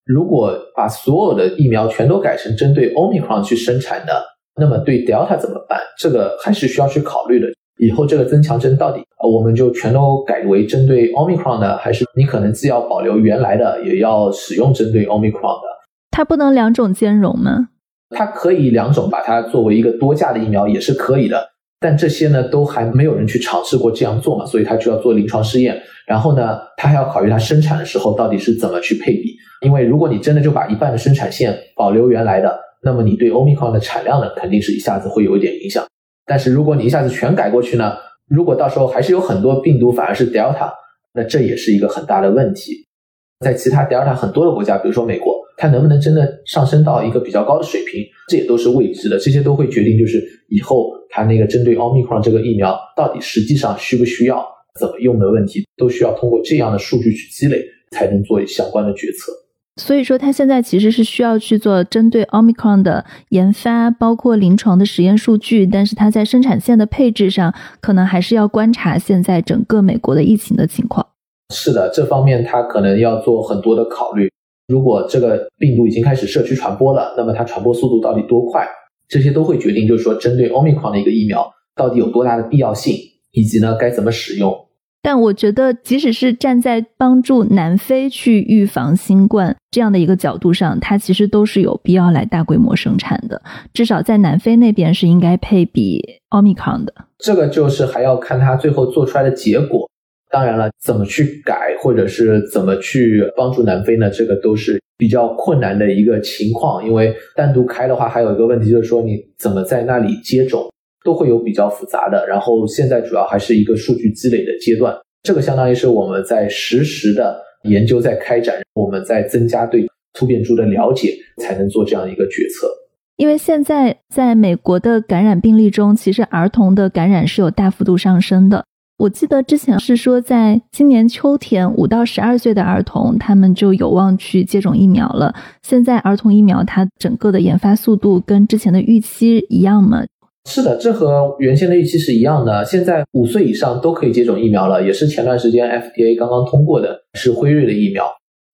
Speaker 2: 如果把所有的疫苗全都改成针对 Omicron 去生产的，那么对 Delta 怎么办？这个还是需要去考虑的。以后这个增强针到底，呃，我们就全都改为针对 Omicron 的，还是你可能既要保留原来的，也要使用针对 Omicron 的？
Speaker 1: 它不能两种兼容吗？
Speaker 2: 它可以两种把它作为一个多价的疫苗也是可以的，但这些呢都还没有人去尝试过这样做嘛，所以它就要做临床试验。然后呢，它还要考虑它生产的时候到底是怎么去配比，因为如果你真的就把一半的生产线保留原来的，那么你对 Omicron 的产量呢肯定是一下子会有一点影响。但是如果你一下子全改过去呢，如果到时候还是有很多病毒反而是 Delta，那这也是一个很大的问题。在其他 Delta 很多的国家，比如说美国。它能不能真的上升到一个比较高的水平，这也都是未知的。这些都会决定，就是以后它那个针对奥密克戎这个疫苗到底实际上需不需要、怎么用的问题，都需要通过这样的数据去积累，才能做相关的决策。
Speaker 1: 所以说，它现在其实是需要去做针对奥密克戎的研发，包括临床的实验数据。但是它在生产线的配置上，可能还是要观察现在整个美国的疫情的情况。
Speaker 2: 是的，这方面它可能要做很多的考虑。如果这个病毒已经开始社区传播了，那么它传播速度到底多快？这些都会决定，就是说针对 Omicron 的一个疫苗到底有多大的必要性，以及呢该怎么使用。
Speaker 1: 但我觉得，即使是站在帮助南非去预防新冠这样的一个角度上，它其实都是有必要来大规模生产的。至少在南非那边是应该配比 Omicron 的。
Speaker 2: 这个就是还要看它最后做出来的结果。当然了，怎么去改，或者是怎么去帮助南非呢？这个都是比较困难的一个情况，因为单独开的话，还有一个问题就是说，你怎么在那里接种，都会有比较复杂的。然后现在主要还是一个数据积累的阶段，这个相当于是我们在实时的研究在开展，我们在增加对突变株的了解，才能做这样一个决策。
Speaker 1: 因为现在在美国的感染病例中，其实儿童的感染是有大幅度上升的。我记得之前是说，在今年秋天，五到十二岁的儿童他们就有望去接种疫苗了。现在儿童疫苗它整个的研发速度跟之前的预期一样吗？
Speaker 2: 是的，这和原先的预期是一样的。现在五岁以上都可以接种疫苗了，也是前段时间 FDA 刚刚通过的，是辉瑞的疫苗。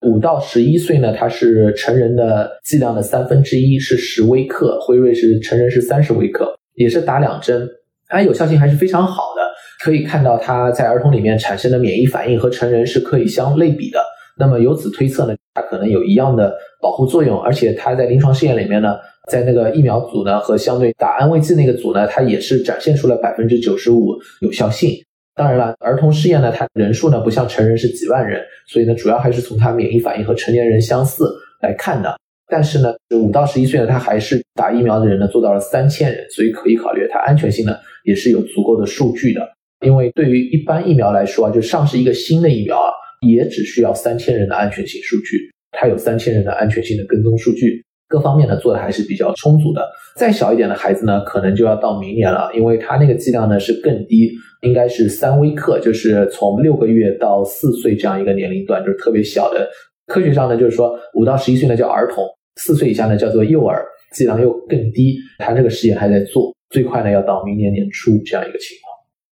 Speaker 2: 五到十一岁呢，它是成人的剂量的三分之一，是十微克；辉瑞是成人是三十微克，也是打两针，它有效性还是非常好的。可以看到，它在儿童里面产生的免疫反应和成人是可以相类比的。那么由此推测呢，它可能有一样的保护作用。而且它在临床试验里面呢，在那个疫苗组呢和相对打安慰剂那个组呢，它也是展现出了百分之九十五有效性。当然了，儿童试验呢，它人数呢不像成人是几万人，所以呢主要还是从它免疫反应和成年人相似来看的。但是呢，五到十一岁呢，它还是打疫苗的人呢做到了三千人，所以可以考虑它安全性呢也是有足够的数据的。因为对于一般疫苗来说啊，就上市一个新的疫苗啊，也只需要三千人的安全性数据，它有三千人的安全性的跟踪数据，各方面呢做的还是比较充足的。再小一点的孩子呢，可能就要到明年了，因为它那个剂量呢是更低，应该是三微克，就是从六个月到四岁这样一个年龄段，就是特别小的。科学上呢，就是说五到十一岁呢叫儿童，四岁以下呢叫做幼儿，剂量又更低。它这个实验还在做，最快呢要到明年年初这样一个情况。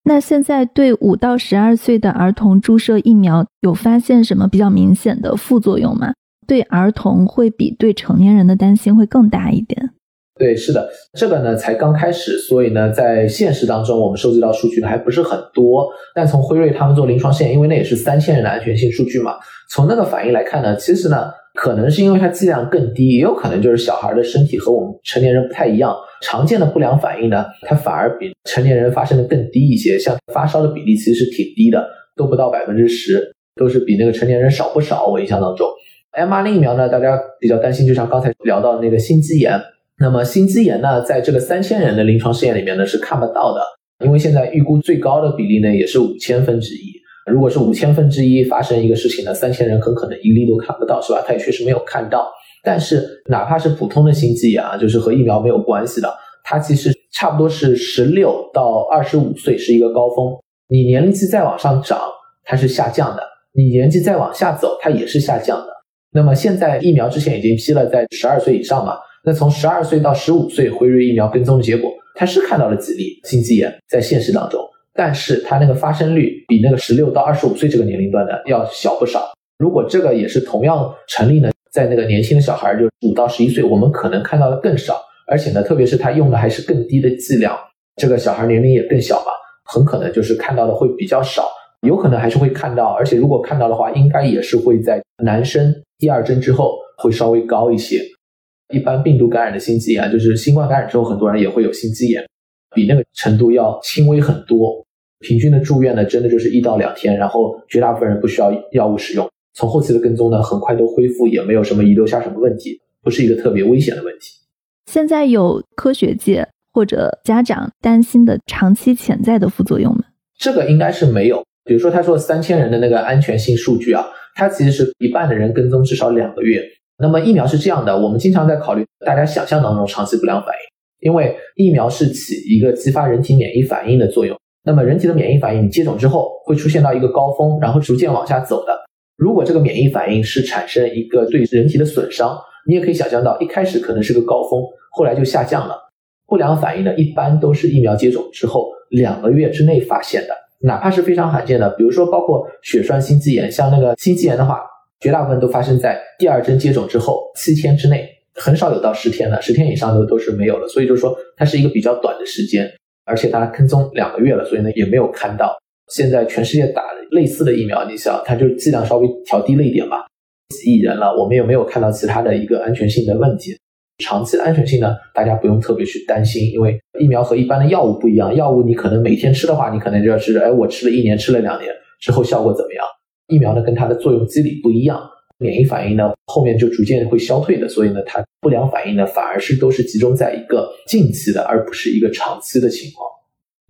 Speaker 1: 那现在对五到十二岁的儿童注射疫苗有发现什么比较明显的副作用吗？对儿童会比对成年人的担心会更大一点。
Speaker 2: 对，是的，这个呢才刚开始，所以呢在现实当中我们收集到数据呢还不是很多。但从辉瑞他们做临床试验，因为那也是三千人的安全性数据嘛，从那个反应来看呢，其实呢。可能是因为它剂量更低，也有可能就是小孩的身体和我们成年人不太一样，常见的不良反应呢，它反而比成年人发生的更低一些。像发烧的比例其实是挺低的，都不到百分之十，都是比那个成年人少不少。我印象当中，mRNA 疫苗呢，大家比较担心，就像刚才聊到的那个心肌炎。那么心肌炎呢，在这个三千人的临床试验里面呢是看不到的，因为现在预估最高的比例呢也是五千分之一。如果是五千分之一发生一个事情呢，三千人很可能一例都看不到，是吧？他也确实没有看到。但是哪怕是普通的心肌炎啊，就是和疫苗没有关系的，它其实差不多是十六到二十五岁是一个高峰。你年龄再往上涨，它是下降的；你年纪再往下走，它也是下降的。那么现在疫苗之前已经批了，在十二岁以上嘛？那从十二岁到十五岁，辉瑞疫苗跟踪的结果，它是看到了几例心肌炎在现实当中。但是它那个发生率比那个十六到二十五岁这个年龄段的要小不少，如果这个也是同样成立呢，在那个年轻的小孩，就五到十一岁，我们可能看到的更少，而且呢，特别是他用的还是更低的剂量，这个小孩年龄也更小嘛，很可能就是看到的会比较少，有可能还是会看到，而且如果看到的话，应该也是会在男生第二针之后会稍微高一些。一般病毒感染的心肌炎，就是新冠感染之后，很多人也会有心肌炎，比那个程度要轻微很多。平均的住院呢，真的就是一到两天，然后绝大部分人不需要药物使用。从后期的跟踪呢，很快都恢复，也没有什么遗留下什么问题，不是一个特别危险的问题。
Speaker 1: 现在有科学界或者家长担心的长期潜在的副作用吗？
Speaker 2: 这个应该是没有。比如说他说三千人的那个安全性数据啊，它其实是一半的人跟踪至少两个月。那么疫苗是这样的，我们经常在考虑大家想象当中长期不良反应，因为疫苗是起一个激发人体免疫反应的作用。那么人体的免疫反应，你接种之后会出现到一个高峰，然后逐渐往下走的。如果这个免疫反应是产生一个对人体的损伤，你也可以想象到，一开始可能是个高峰，后来就下降了。不良反应呢，一般都是疫苗接种之后两个月之内发现的，哪怕是非常罕见的，比如说包括血栓心肌炎，像那个心肌炎的话，绝大部分都发生在第二针接种之后七天之内，很少有到十天的，十天以上都都是没有了。所以就是说，它是一个比较短的时间，而且大家跟踪两个月了，所以呢也没有看到。现在全世界打类似的疫苗，你想，它就是剂量稍微调低了一点吧，几亿人了，我们也没有看到其他的一个安全性的问题。长期的安全性呢，大家不用特别去担心，因为疫苗和一般的药物不一样，药物你可能每天吃的话，你可能就要知道，哎，我吃了一年，吃了两年之后效果怎么样？疫苗呢，跟它的作用机理不一样，免疫反应呢后面就逐渐会消退的，所以呢，它不良反应呢反而是都是集中在一个近期的，而不是一个长期的情况。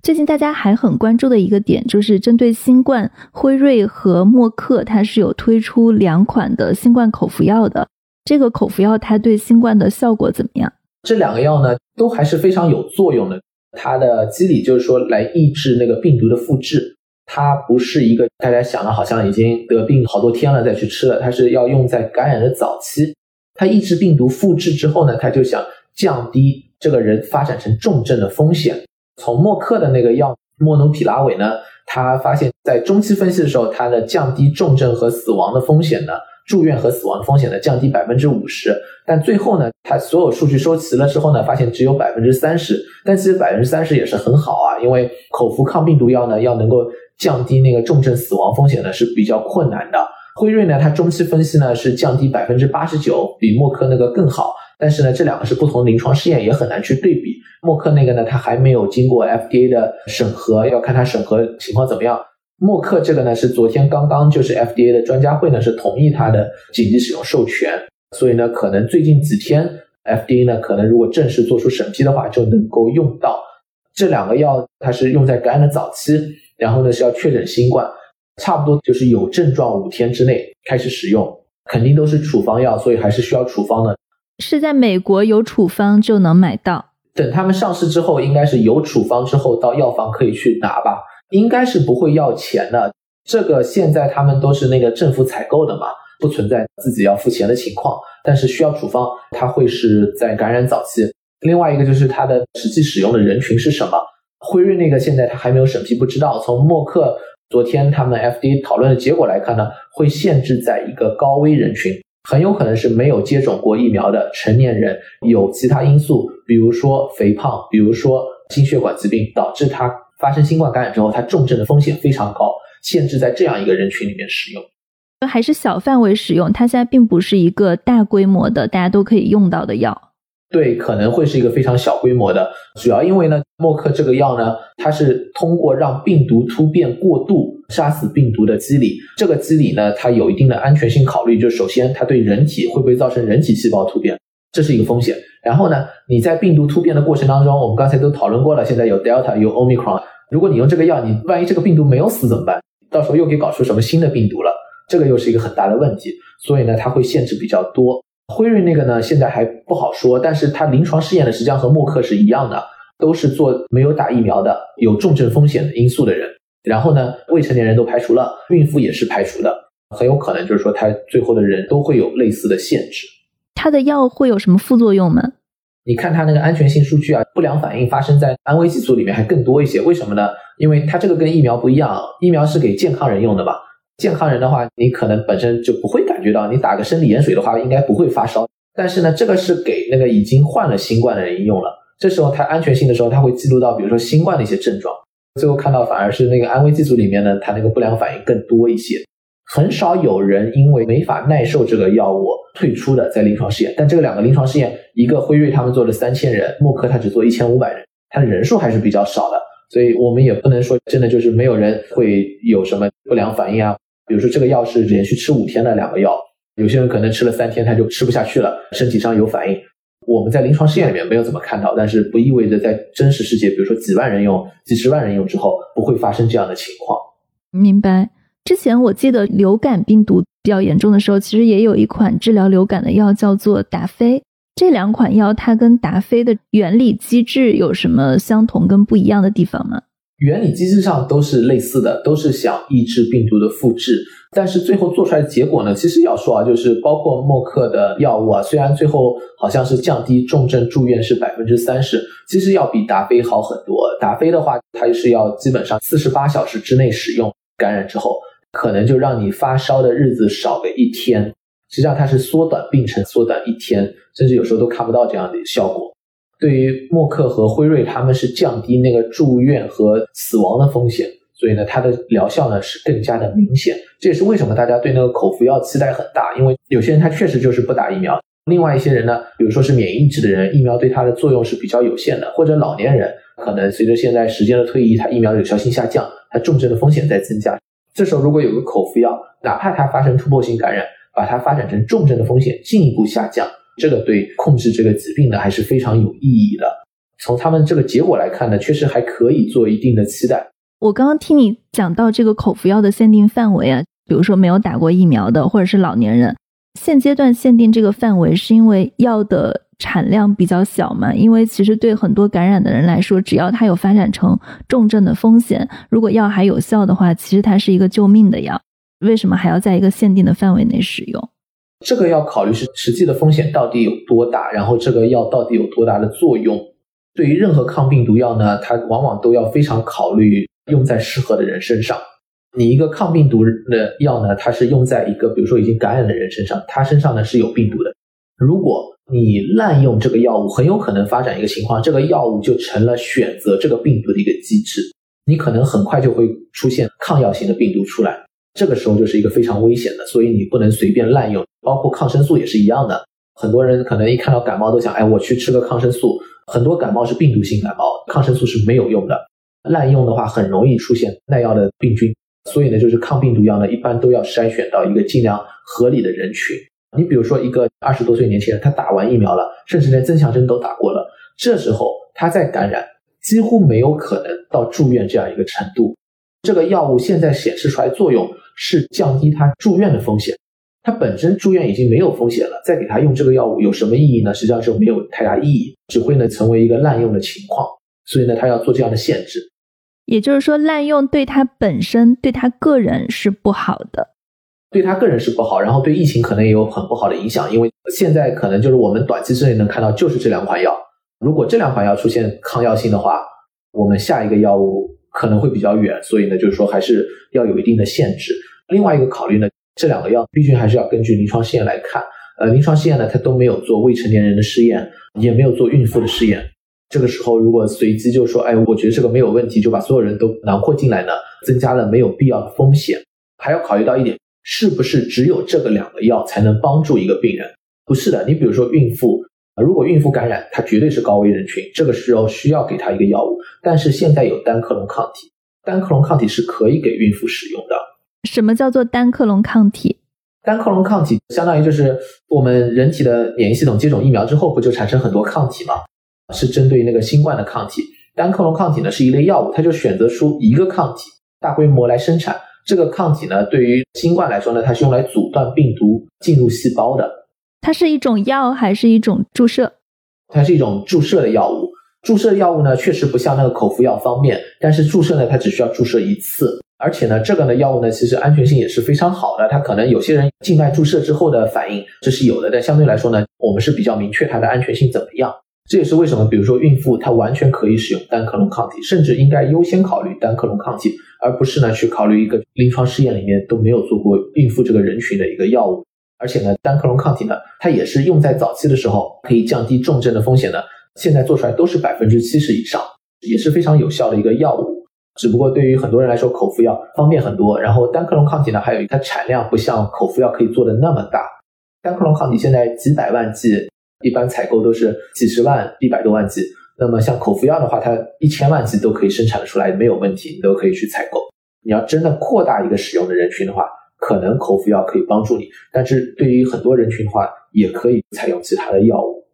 Speaker 1: 最近大家还很关注的一个点，就是针对新冠，辉瑞和默克它是有推出两款的新冠口服药的。这个口服药它对新冠的效果怎么样？
Speaker 2: 这两个药呢，都还是非常有作用的。它的机理就是说来抑制那个病毒的复制，它不是一个大家想的好像已经得病好多天了再去吃了，它是要用在感染的早期。它抑制病毒复制之后呢，它就想降低这个人发展成重症的风险。从默克的那个药莫努匹拉韦呢，他发现，在中期分析的时候，它的降低重症和死亡的风险呢，住院和死亡风险呢，降低百分之五十。但最后呢，他所有数据收齐了之后呢，发现只有百分之三十。但其实百分之三十也是很好啊，因为口服抗病毒药呢，要能够降低那个重症死亡风险呢，是比较困难的。辉瑞呢，它中期分析呢是降低百分之八十九，比默克那个更好。但是呢，这两个是不同临床试验，也很难去对比。默克那个呢，它还没有经过 FDA 的审核，要看它审核情况怎么样。默克这个呢，是昨天刚刚就是 FDA 的专家会呢是同意它的紧急使用授权，所以呢，可能最近几天 FDA 呢，可能如果正式做出审批的话，就能够用到这两个药。它是用在感染的早期，然后呢是要确诊新冠，差不多就是有症状五天之内开始使用，肯定都是处方药，所以还是需要处方的。
Speaker 1: 是在美国有处方就能买到。
Speaker 2: 等他们上市之后，应该是有处方之后到药房可以去拿吧，应该是不会要钱的。这个现在他们都是那个政府采购的嘛，不存在自己要付钱的情况。但是需要处方，它会是在感染早期。另外一个就是它的实际使用的人群是什么？辉瑞那个现在它还没有审批，不知道。从默克昨天他们 FDA 讨论的结果来看呢，会限制在一个高危人群。很有可能是没有接种过疫苗的成年人，有其他因素，比如说肥胖，比如说心血管疾病，导致他发生新冠感染之后，它重症的风险非常高，限制在这样一个人群里面使用，
Speaker 1: 还是小范围使用，它现在并不是一个大规模的大家都可以用到的药。
Speaker 2: 对，可能会是一个非常小规模的，主要因为呢，默克这个药呢，它是通过让病毒突变过度杀死病毒的机理，这个机理呢，它有一定的安全性考虑，就首先它对人体会不会造成人体细胞突变，这是一个风险。然后呢，你在病毒突变的过程当中，我们刚才都讨论过了，现在有 Delta 有 Omicron，如果你用这个药，你万一这个病毒没有死怎么办？到时候又给搞出什么新的病毒了，这个又是一个很大的问题。所以呢，它会限制比较多。辉瑞那个呢，现在还不好说，但是它临床试验的实际上和默克是一样的，都是做没有打疫苗的、有重症风险的因素的人。然后呢，未成年人都排除了，孕妇也是排除的，很有可能就是说，他最后的人都会有类似的限制。
Speaker 1: 它的药会有什么副作用吗？
Speaker 2: 你看它那个安全性数据啊，不良反应发生在安慰剂组里面还更多一些。为什么呢？因为它这个跟疫苗不一样，疫苗是给健康人用的吧？健康人的话，你可能本身就不会感觉到，你打个生理盐水的话，应该不会发烧。但是呢，这个是给那个已经患了新冠的人用了，这时候它安全性的时候，它会记录到，比如说新冠的一些症状。最后看到反而是那个安慰剂组里面呢，它那个不良反应更多一些。很少有人因为没法耐受这个药物退出的在临床试验。但这个两个临床试验，一个辉瑞他们做了三千人，默克他只做一千五百人，他的人数还是比较少的。所以我们也不能说真的就是没有人会有什么不良反应啊。比如说这个药是连续吃五天的两个药，有些人可能吃了三天他就吃不下去了，身体上有反应。我们在临床试验里面没有怎么看到，但是不意味着在真实世界，比如说几万人用、几十万人用之后不会发生这样的情况。
Speaker 1: 明白。之前我记得流感病毒比较严重的时候，其实也有一款治疗流感的药叫做达菲。这两款药它跟达菲的原理机制有什么相同跟不一样的地方吗？
Speaker 2: 原理机制上都是类似的，都是想抑制病毒的复制，但是最后做出来的结果呢，其实要说啊，就是包括默克的药物啊，虽然最后好像是降低重症住院是百分之三十，其实要比达菲好很多。达菲的话，它是要基本上四十八小时之内使用，感染之后可能就让你发烧的日子少个一天，实际上它是缩短病程，缩短一天，甚至有时候都看不到这样的效果。对于默克和辉瑞，他们是降低那个住院和死亡的风险，所以呢，它的疗效呢是更加的明显。这也是为什么大家对那个口服药期待很大，因为有些人他确实就是不打疫苗，另外一些人呢，比如说是免疫质的人，疫苗对他的作用是比较有限的，或者老年人可能随着现在时间的推移，他疫苗的有效性下降，他重症的风险在增加。这时候如果有个口服药，哪怕它发生突破性感染，把它发展成重症的风险进一步下降。这个对控制这个疾病呢还是非常有意义的。从他们这个结果来看呢，确实还可以做一定的期待。
Speaker 1: 我刚刚听你讲到这个口服药的限定范围啊，比如说没有打过疫苗的或者是老年人，现阶段限定这个范围是因为药的产量比较小嘛？因为其实对很多感染的人来说，只要他有发展成重症的风险，如果药还有效的话，其实它是一个救命的药。为什么还要在一个限定的范围内使用？
Speaker 2: 这个要考虑是实际的风险到底有多大，然后这个药到底有多大的作用。对于任何抗病毒药呢，它往往都要非常考虑用在适合的人身上。你一个抗病毒的药呢，它是用在一个比如说已经感染的人身上，他身上呢是有病毒的。如果你滥用这个药物，很有可能发展一个情况，这个药物就成了选择这个病毒的一个机制，你可能很快就会出现抗药性的病毒出来。这个时候就是一个非常危险的，所以你不能随便滥用。包括抗生素也是一样的，很多人可能一看到感冒都想，哎，我去吃个抗生素。很多感冒是病毒性感冒，抗生素是没有用的。滥用的话，很容易出现耐药的病菌。所以呢，就是抗病毒药呢，一般都要筛选到一个尽量合理的人群。你比如说，一个二十多岁年轻人，他打完疫苗了，甚至连增强针都打过了，这时候他再感染，几乎没有可能到住院这样一个程度。这个药物现在显示出来作用。是降低他住院的风险，他本身住院已经没有风险了，再给他用这个药物有什么意义呢？实际上就没有太大意义，只会呢成为一个滥用的情况。所以呢，他要做这样的限制。
Speaker 1: 也就是说，滥用对他本身、对他个人是不好的，
Speaker 2: 对他个人是不好，然后对疫情可能也有很不好的影响。因为现在可能就是我们短期之内能看到就是这两款药，如果这两款药出现抗药性的话，我们下一个药物。可能会比较远，所以呢，就是说还是要有一定的限制。另外一个考虑呢，这两个药毕竟还是要根据临床试验来看。呃，临床试验呢，它都没有做未成年人的试验，也没有做孕妇的试验。这个时候如果随机就说，哎，我觉得这个没有问题，就把所有人都囊括进来呢，增加了没有必要的风险。还要考虑到一点，是不是只有这个两个药才能帮助一个病人？不是的，你比如说孕妇。如果孕妇感染，她绝对是高危人群，这个时候需要给她一个药物。但是现在有单克隆抗体，单克隆抗体是可以给孕妇使用的。
Speaker 1: 什么叫做单克隆抗体？
Speaker 2: 单克隆抗体相当于就是我们人体的免疫系统接种疫苗之后，不就产生很多抗体吗？是针对那个新冠的抗体。单克隆抗体呢是一类药物，它就选择出一个抗体，大规模来生产。这个抗体呢，对于新冠来说呢，它是用来阻断病毒进入细胞的。
Speaker 1: 它是一种药还是一种注射？
Speaker 2: 它是一种注射的药物。注射药物呢，确实不像那个口服药方便，但是注射呢，它只需要注射一次，而且呢，这个呢药物呢，其实安全性也是非常好的。它可能有些人静脉注射之后的反应这是有的，但相对来说呢，我们是比较明确它的安全性怎么样。这也是为什么，比如说孕妇她完全可以使用单克隆抗体，甚至应该优先考虑单克隆抗体，而不是呢去考虑一个临床试验里面都没有做过孕妇这个人群的一个药物。而且呢，单克隆抗体呢，它也是用在早期的时候可以降低重症的风险的。现在做出来都是百分之七十以上，也是非常有效的一个药物。只不过对于很多人来说，口服药方便很多。然后单克隆抗体呢，还有它产量不像口服药可以做的那么大。单克隆抗体现在几百万剂，一般采购都是几十万、一百多万剂。那么像口服药的话，它一千万剂都可以生产出来，没有问题，你都可以去采购。你要真的扩大一个使用的人群的话，可能口服药可以帮助你，但是对于很多人群的话，也可以采用其他的药物。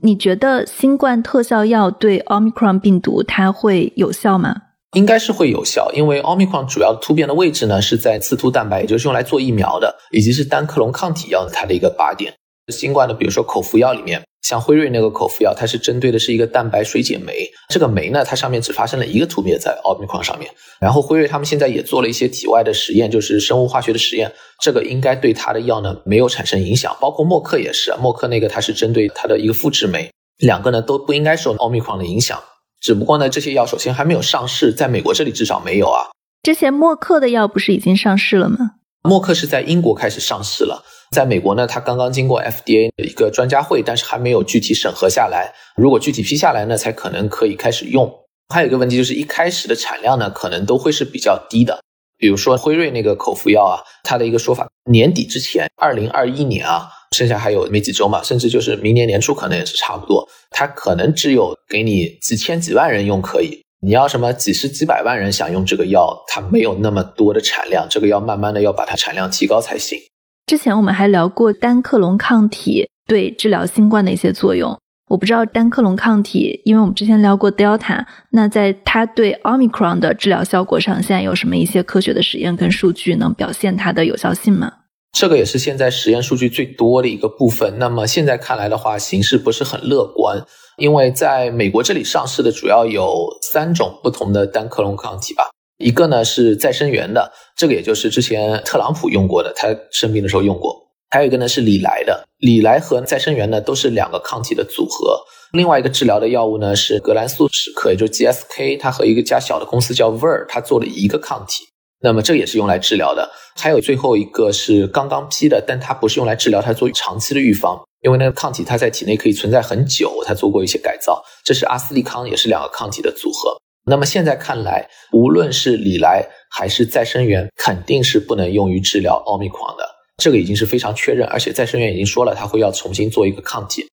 Speaker 1: 你觉得新冠特效药对奥密克戎病毒它会有效吗？
Speaker 2: 应该是会有效，因为奥密克戎主要突变的位置呢是在刺突蛋白，也就是用来做疫苗的，以及是单克隆抗体药它的一个靶点。新冠的，比如说口服药里面。像辉瑞那个口服药，它是针对的是一个蛋白水解酶，这个酶呢，它上面只发生了一个突变在奥密克戎上面。然后辉瑞他们现在也做了一些体外的实验，就是生物化学的实验，这个应该对它的药呢没有产生影响。包括默克也是，默克那个它是针对它的一个复制酶，两个呢都不应该受奥密克戎的影响。只不过呢，这些药首先还没有上市，在美国这里至少没有啊。
Speaker 1: 之前默克的药不是已经上市了吗？
Speaker 2: 默克是在英国开始上市了。在美国呢，它刚刚经过 FDA 的一个专家会，但是还没有具体审核下来。如果具体批下来呢，才可能可以开始用。还有一个问题就是，一开始的产量呢，可能都会是比较低的。比如说辉瑞那个口服药啊，它的一个说法，年底之前，二零二一年啊，剩下还有没几周嘛，甚至就是明年年初可能也是差不多。它可能只有给你几千几万人用可以，你要什么几十几百万人想用这个药，它没有那么多的产量，这个要慢慢的要把它产量提高才行。
Speaker 1: 之前我们还聊过单克隆抗体对治疗新冠的一些作用。我不知道单克隆抗体，因为我们之前聊过 Delta，那在它对 Omicron 的治疗效果上，现在有什么一些科学的实验跟数据能表现它的有效性吗？
Speaker 2: 这个也是现在实验数据最多的一个部分。那么现在看来的话，形势不是很乐观，因为在美国这里上市的主要有三种不同的单克隆抗体吧。一个呢是再生源的，这个也就是之前特朗普用过的，他生病的时候用过。还有一个呢是李来的，李来和再生源呢都是两个抗体的组合。另外一个治疗的药物呢是格兰素史克，也就是 GSK，它和一个家小的公司叫 Ver，它做了一个抗体。那么这也是用来治疗的。还有最后一个是刚刚批的，但它不是用来治疗，它做长期的预防，因为那个抗体它在体内可以存在很久，它做过一些改造。这是阿斯利康，也是两个抗体的组合。那么现在看来，无论是李来还是再生源，肯定是不能用于治疗奥密克戎的。这个已经是非常确认，而且再生源已经说了，它会要重新做一个抗体。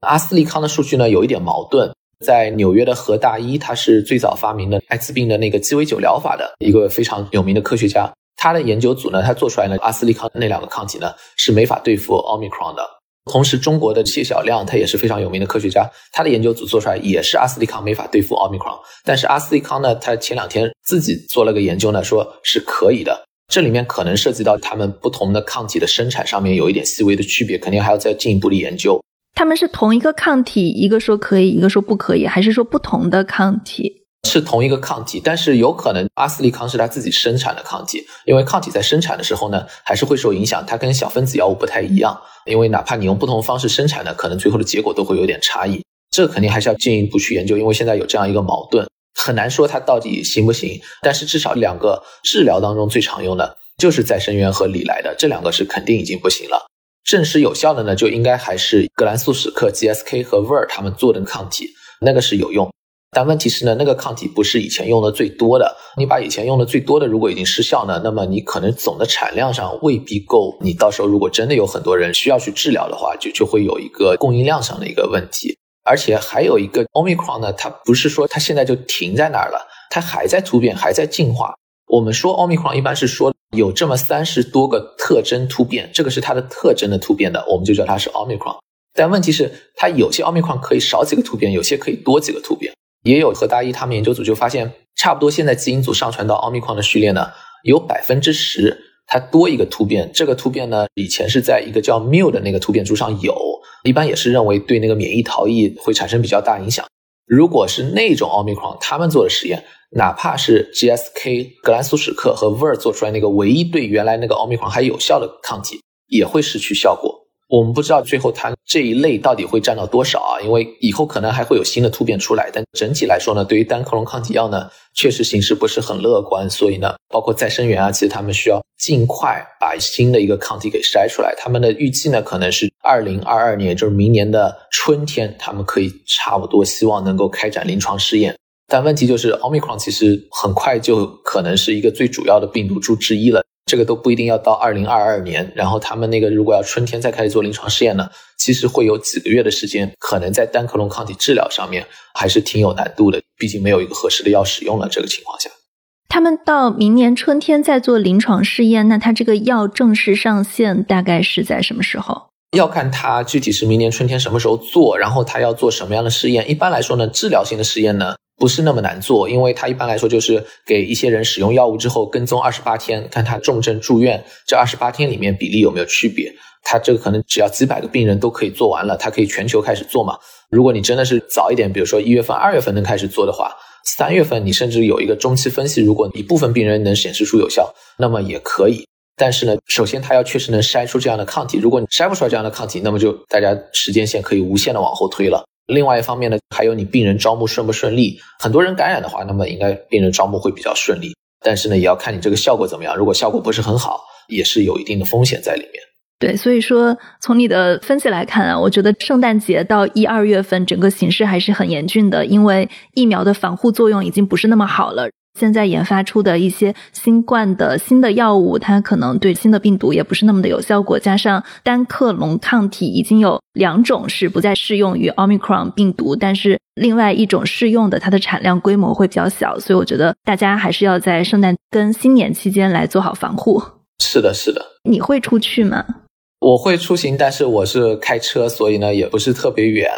Speaker 2: 阿斯利康的数据呢，有一点矛盾。在纽约的何大一，他是最早发明的艾滋病的那个鸡尾酒疗法的一个非常有名的科学家。他的研究组呢，他做出来的阿斯利康那两个抗体呢，是没法对付奥密克戎的。同时，中国的谢晓亮他也是非常有名的科学家，他的研究组做出来也是阿斯利康没法对付奥密克戎，但是阿斯利康呢，他前两天自己做了个研究呢，说是可以的。这里面可能涉及到他们不同的抗体的生产上面有一点细微的区别，肯定还要再进一步的研究。
Speaker 1: 他们是同一个抗体，一个说可以，一个说不可以，还是说不同的抗体？
Speaker 2: 是同一个抗体，但是有可能阿斯利康是他自己生产的抗体，因为抗体在生产的时候呢，还是会受影响，它跟小分子药物不太一样。因为哪怕你用不同方式生产的，可能最后的结果都会有点差异。这肯定还是要进一步去研究，因为现在有这样一个矛盾，很难说它到底行不行。但是至少两个治疗当中最常用的就是再生源和李来的，这两个是肯定已经不行了。证实有效的呢，就应该还是格兰素史克、GSK 和 Ver 他们做的抗体，那个是有用。但问题是呢，那个抗体不是以前用的最多的。你把以前用的最多的如果已经失效呢，那么你可能总的产量上未必够。你到时候如果真的有很多人需要去治疗的话，就就会有一个供应量上的一个问题。而且还有一个 Omicron 呢，它不是说它现在就停在那儿了，它还在突变，还在进化。我们说 Omicron 一般是说有这么三十多个特征突变，这个是它的特征的突变的，我们就叫它是 Omicron。但问题是，它有些 Omicron 可以少几个突变，有些可以多几个突变。也有和大一他们研究组就发现，差不多现在基因组上传到奥密克戎的序列呢，有百分之十它多一个突变。这个突变呢，以前是在一个叫 mu 的那个突变株上有，一般也是认为对那个免疫逃逸会产生比较大影响。如果是那种奥密克戎，他们做的实验，哪怕是 GSK 格兰素史克和 Ver 做出来那个唯一对原来那个奥密克戎还有效的抗体，也会失去效果。我们不知道最后它这一类到底会占到多少啊？因为以后可能还会有新的突变出来。但整体来说呢，对于单克隆抗体药呢，确实形势不是很乐观。所以呢，包括再生源啊，其实他们需要尽快把新的一个抗体给筛出来。他们的预计呢，可能是二零二二年，就是明年的春天，他们可以差不多希望能够开展临床试验。但问题就是，奥密克戎其实很快就可能是一个最主要的病毒株之一了。这个都不一定要到二零二二年，然后他们那个如果要春天再开始做临床试验呢，其实会有几个月的时间，可能在单克隆抗体治疗上面还是挺有难度的，毕竟没有一个合适的药使用了。这个情况下，
Speaker 1: 他们到明年春天再做临床试验，那他这个药正式上线大概是在什么时候？
Speaker 2: 要看他具体是明年春天什么时候做，然后他要做什么样的试验。一般来说呢，治疗性的试验呢。不是那么难做，因为它一般来说就是给一些人使用药物之后跟踪二十八天，看他重症住院这二十八天里面比例有没有区别。他这个可能只要几百个病人都可以做完了，他可以全球开始做嘛。如果你真的是早一点，比如说一月份、二月份能开始做的话，三月份你甚至有一个中期分析，如果一部分病人能显示出有效，那么也可以。但是呢，首先他要确实能筛出这样的抗体，如果你筛不出来这样的抗体，那么就大家时间线可以无限的往后推了。另外一方面呢，还有你病人招募顺不顺利。很多人感染的话，那么应该病人招募会比较顺利。但是呢，也要看你这个效果怎么样。如果效果不是很好，也是有一定的风险在里面。
Speaker 1: 对，所以说从你的分析来看啊，我觉得圣诞节到一二月份整个形势还是很严峻的，因为疫苗的防护作用已经不是那么好了。现在研发出的一些新冠的新的药物，它可能对新的病毒也不是那么的有效果。加上单克隆抗体已经有两种是不再适用于奥密克戎病毒，但是另外一种适用的，它的产量规模会比较小。所以我觉得大家还是要在圣诞跟新年期间来做好防护。
Speaker 2: 是的，是的。
Speaker 1: 你会出去吗？
Speaker 2: 我会出行，但是我是开车，所以呢也不是特别远。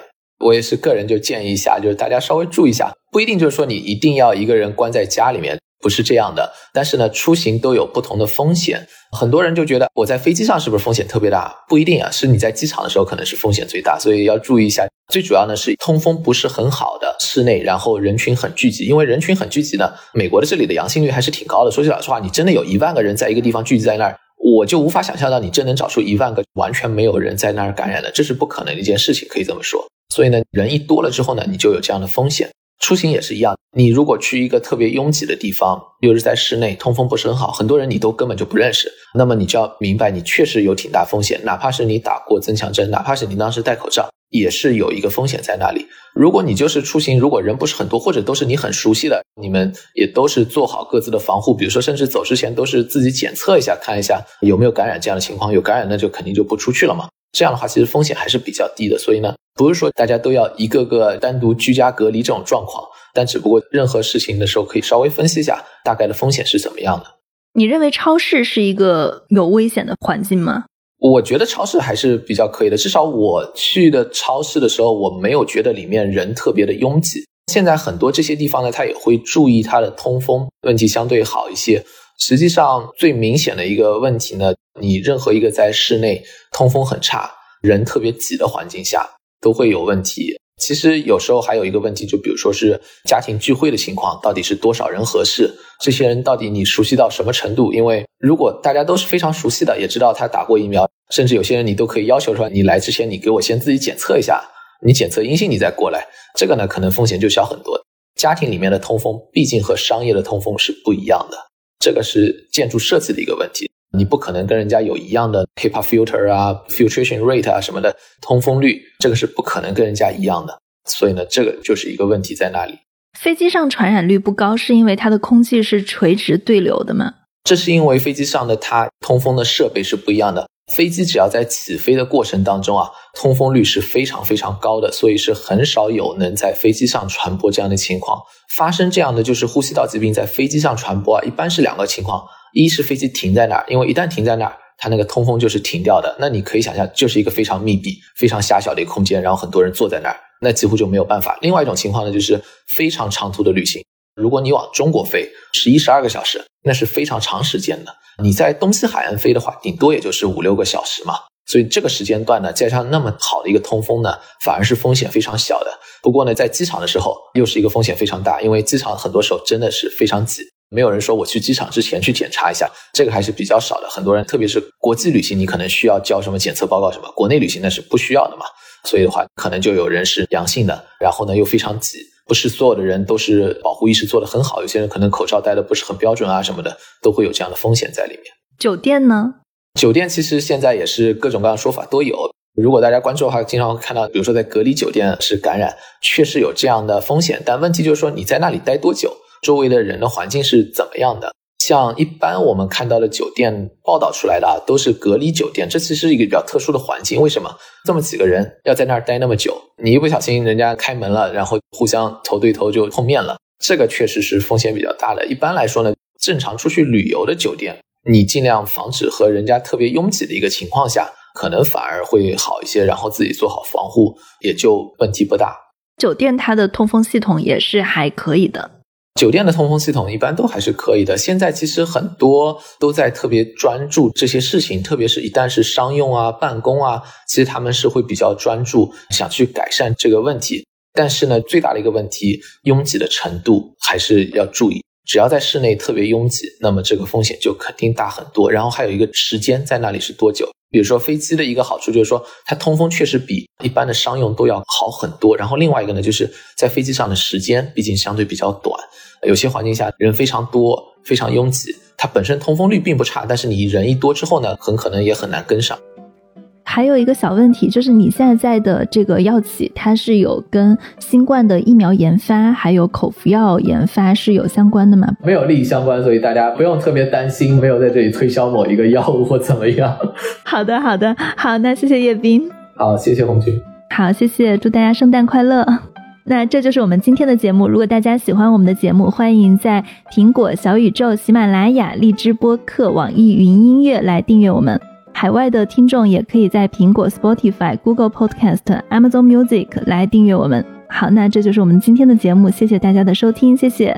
Speaker 2: 我也是个人就建议一下，就是大家稍微注意一下，不一定就是说你一定要一个人关在家里面，不是这样的。但是呢，出行都有不同的风险，很多人就觉得我在飞机上是不是风险特别大？不一定啊，是你在机场的时候可能是风险最大，所以要注意一下。最主要呢是通风不是很好的室内，然后人群很聚集，因为人群很聚集呢，美国的这里的阳性率还是挺高的。说句老实话，你真的有一万个人在一个地方聚集在那儿，我就无法想象到你真能找出一万个完全没有人在那儿感染的，这是不可能的一件事情，可以这么说。所以呢，人一多了之后呢，你就有这样的风险。出行也是一样，你如果去一个特别拥挤的地方，又是在室内，通风不是很好，很多人你都根本就不认识，那么你就要明白，你确实有挺大风险。哪怕是你打过增强针，哪怕是你当时戴口罩，也是有一个风险在那里。如果你就是出行，如果人不是很多，或者都是你很熟悉的，你们也都是做好各自的防护，比如说甚至走之前都是自己检测一下，看一下有没有感染这样的情况，有感染那就肯定就不出去了嘛。这样的话，其实风险还是比较低的。所以呢，不是说大家都要一个个单独居家隔离这种状况，但只不过任何事情的时候可以稍微分析一下大概的风险是怎么样的。
Speaker 1: 你认为超市是一个有危险的环境吗？
Speaker 2: 我觉得超市还是比较可以的，至少我去的超市的时候，我没有觉得里面人特别的拥挤。现在很多这些地方呢，它也会注意它的通风问题相对好一些。实际上最明显的一个问题呢。你任何一个在室内通风很差、人特别挤的环境下，都会有问题。其实有时候还有一个问题，就比如说是家庭聚会的情况，到底是多少人合适？这些人到底你熟悉到什么程度？因为如果大家都是非常熟悉的，也知道他打过疫苗，甚至有些人你都可以要求说，你来之前你给我先自己检测一下，你检测阴性你再过来，这个呢可能风险就小很多。家庭里面的通风毕竟和商业的通风是不一样的，这个是建筑设计的一个问题。你不可能跟人家有一样的 HEPA filter 啊，filtration rate 啊什么的通风率，这个是不可能跟人家一样的。所以呢，这个就是一个问题在那里。
Speaker 1: 飞机上传染率不高，是因为它的空气是垂直对流的吗？
Speaker 2: 这是因为飞机上的它通风的设备是不一样的。飞机只要在起飞的过程当中啊，通风率是非常非常高的，所以是很少有能在飞机上传播这样的情况发生。这样的就是呼吸道疾病在飞机上传播啊，一般是两个情况。一是飞机停在那儿，因为一旦停在那儿，它那个通风就是停掉的。那你可以想象，就是一个非常密闭、非常狭小的一个空间，然后很多人坐在那儿，那几乎就没有办法。另外一种情况呢，就是非常长途的旅行。如果你往中国飞，十一、十二个小时，那是非常长时间的。你在东西海岸飞的话，顶多也就是五六个小时嘛。所以这个时间段呢，加上那么好的一个通风呢，反而是风险非常小的。不过呢，在机场的时候，又是一个风险非常大，因为机场很多时候真的是非常挤。没有人说我去机场之前去检查一下，这个还是比较少的。很多人，特别是国际旅行，你可能需要交什么检测报告什么，国内旅行那是不需要的嘛。所以的话，可能就有人是阳性的，然后呢又非常挤，不是所有的人都是保护意识做得很好，有些人可能口罩戴的不是很标准啊什么的，都会有这样的风险在里面。
Speaker 1: 酒店呢？
Speaker 2: 酒店其实现在也是各种各样的说法都有。如果大家关注的话，经常会看到，比如说在隔离酒店是感染，确实有这样的风险。但问题就是说，你在那里待多久，周围的人的环境是怎么样的？像一般我们看到的酒店报道出来的啊，都是隔离酒店，这其实是一个比较特殊的环境。为什么这么几个人要在那儿待那么久？你一不小心人家开门了，然后互相头对头就碰面了，这个确实是风险比较大的。一般来说呢，正常出去旅游的酒店，你尽量防止和人家特别拥挤的一个情况下。可能反而会好一些，然后自己做好防护，也就问题不大。
Speaker 1: 酒店它的通风系统也是还可以的。
Speaker 2: 酒店的通风系统一般都还是可以的。现在其实很多都在特别专注这些事情，特别是一旦是商用啊、办公啊，其实他们是会比较专注，想去改善这个问题。但是呢，最大的一个问题，拥挤的程度还是要注意。只要在室内特别拥挤，那么这个风险就肯定大很多。然后还有一个时间在那里是多久？比如说飞机的一个好处就是说，它通风确实比一般的商用都要好很多。然后另外一个呢，就是在飞机上的时间毕竟相对比较短，有些环境下人非常多、非常拥挤，它本身通风率并不差，但是你人一多之后呢，很可能也很难跟上。
Speaker 1: 还有一个小问题，就是你现在的这个药企，它是有跟新冠的疫苗研发，还有口服药研发是有相关的吗？
Speaker 2: 没有利益相关，所以大家不用特别担心，没有在这里推销某一个药物或怎么样。
Speaker 1: 好的，好的，好，那谢谢叶斌，
Speaker 2: 好，谢谢红军，
Speaker 1: 好，谢谢，祝大家圣诞快乐。那这就是我们今天的节目。如果大家喜欢我们的节目，欢迎在苹果、小宇宙、喜马拉雅、荔枝播客、网易云音乐来订阅我们。海外的听众也可以在苹果、Spotify、Google Podcast、Amazon Music 来订阅我们。好，那这就是我们今天的节目，谢谢大家的收听，谢谢。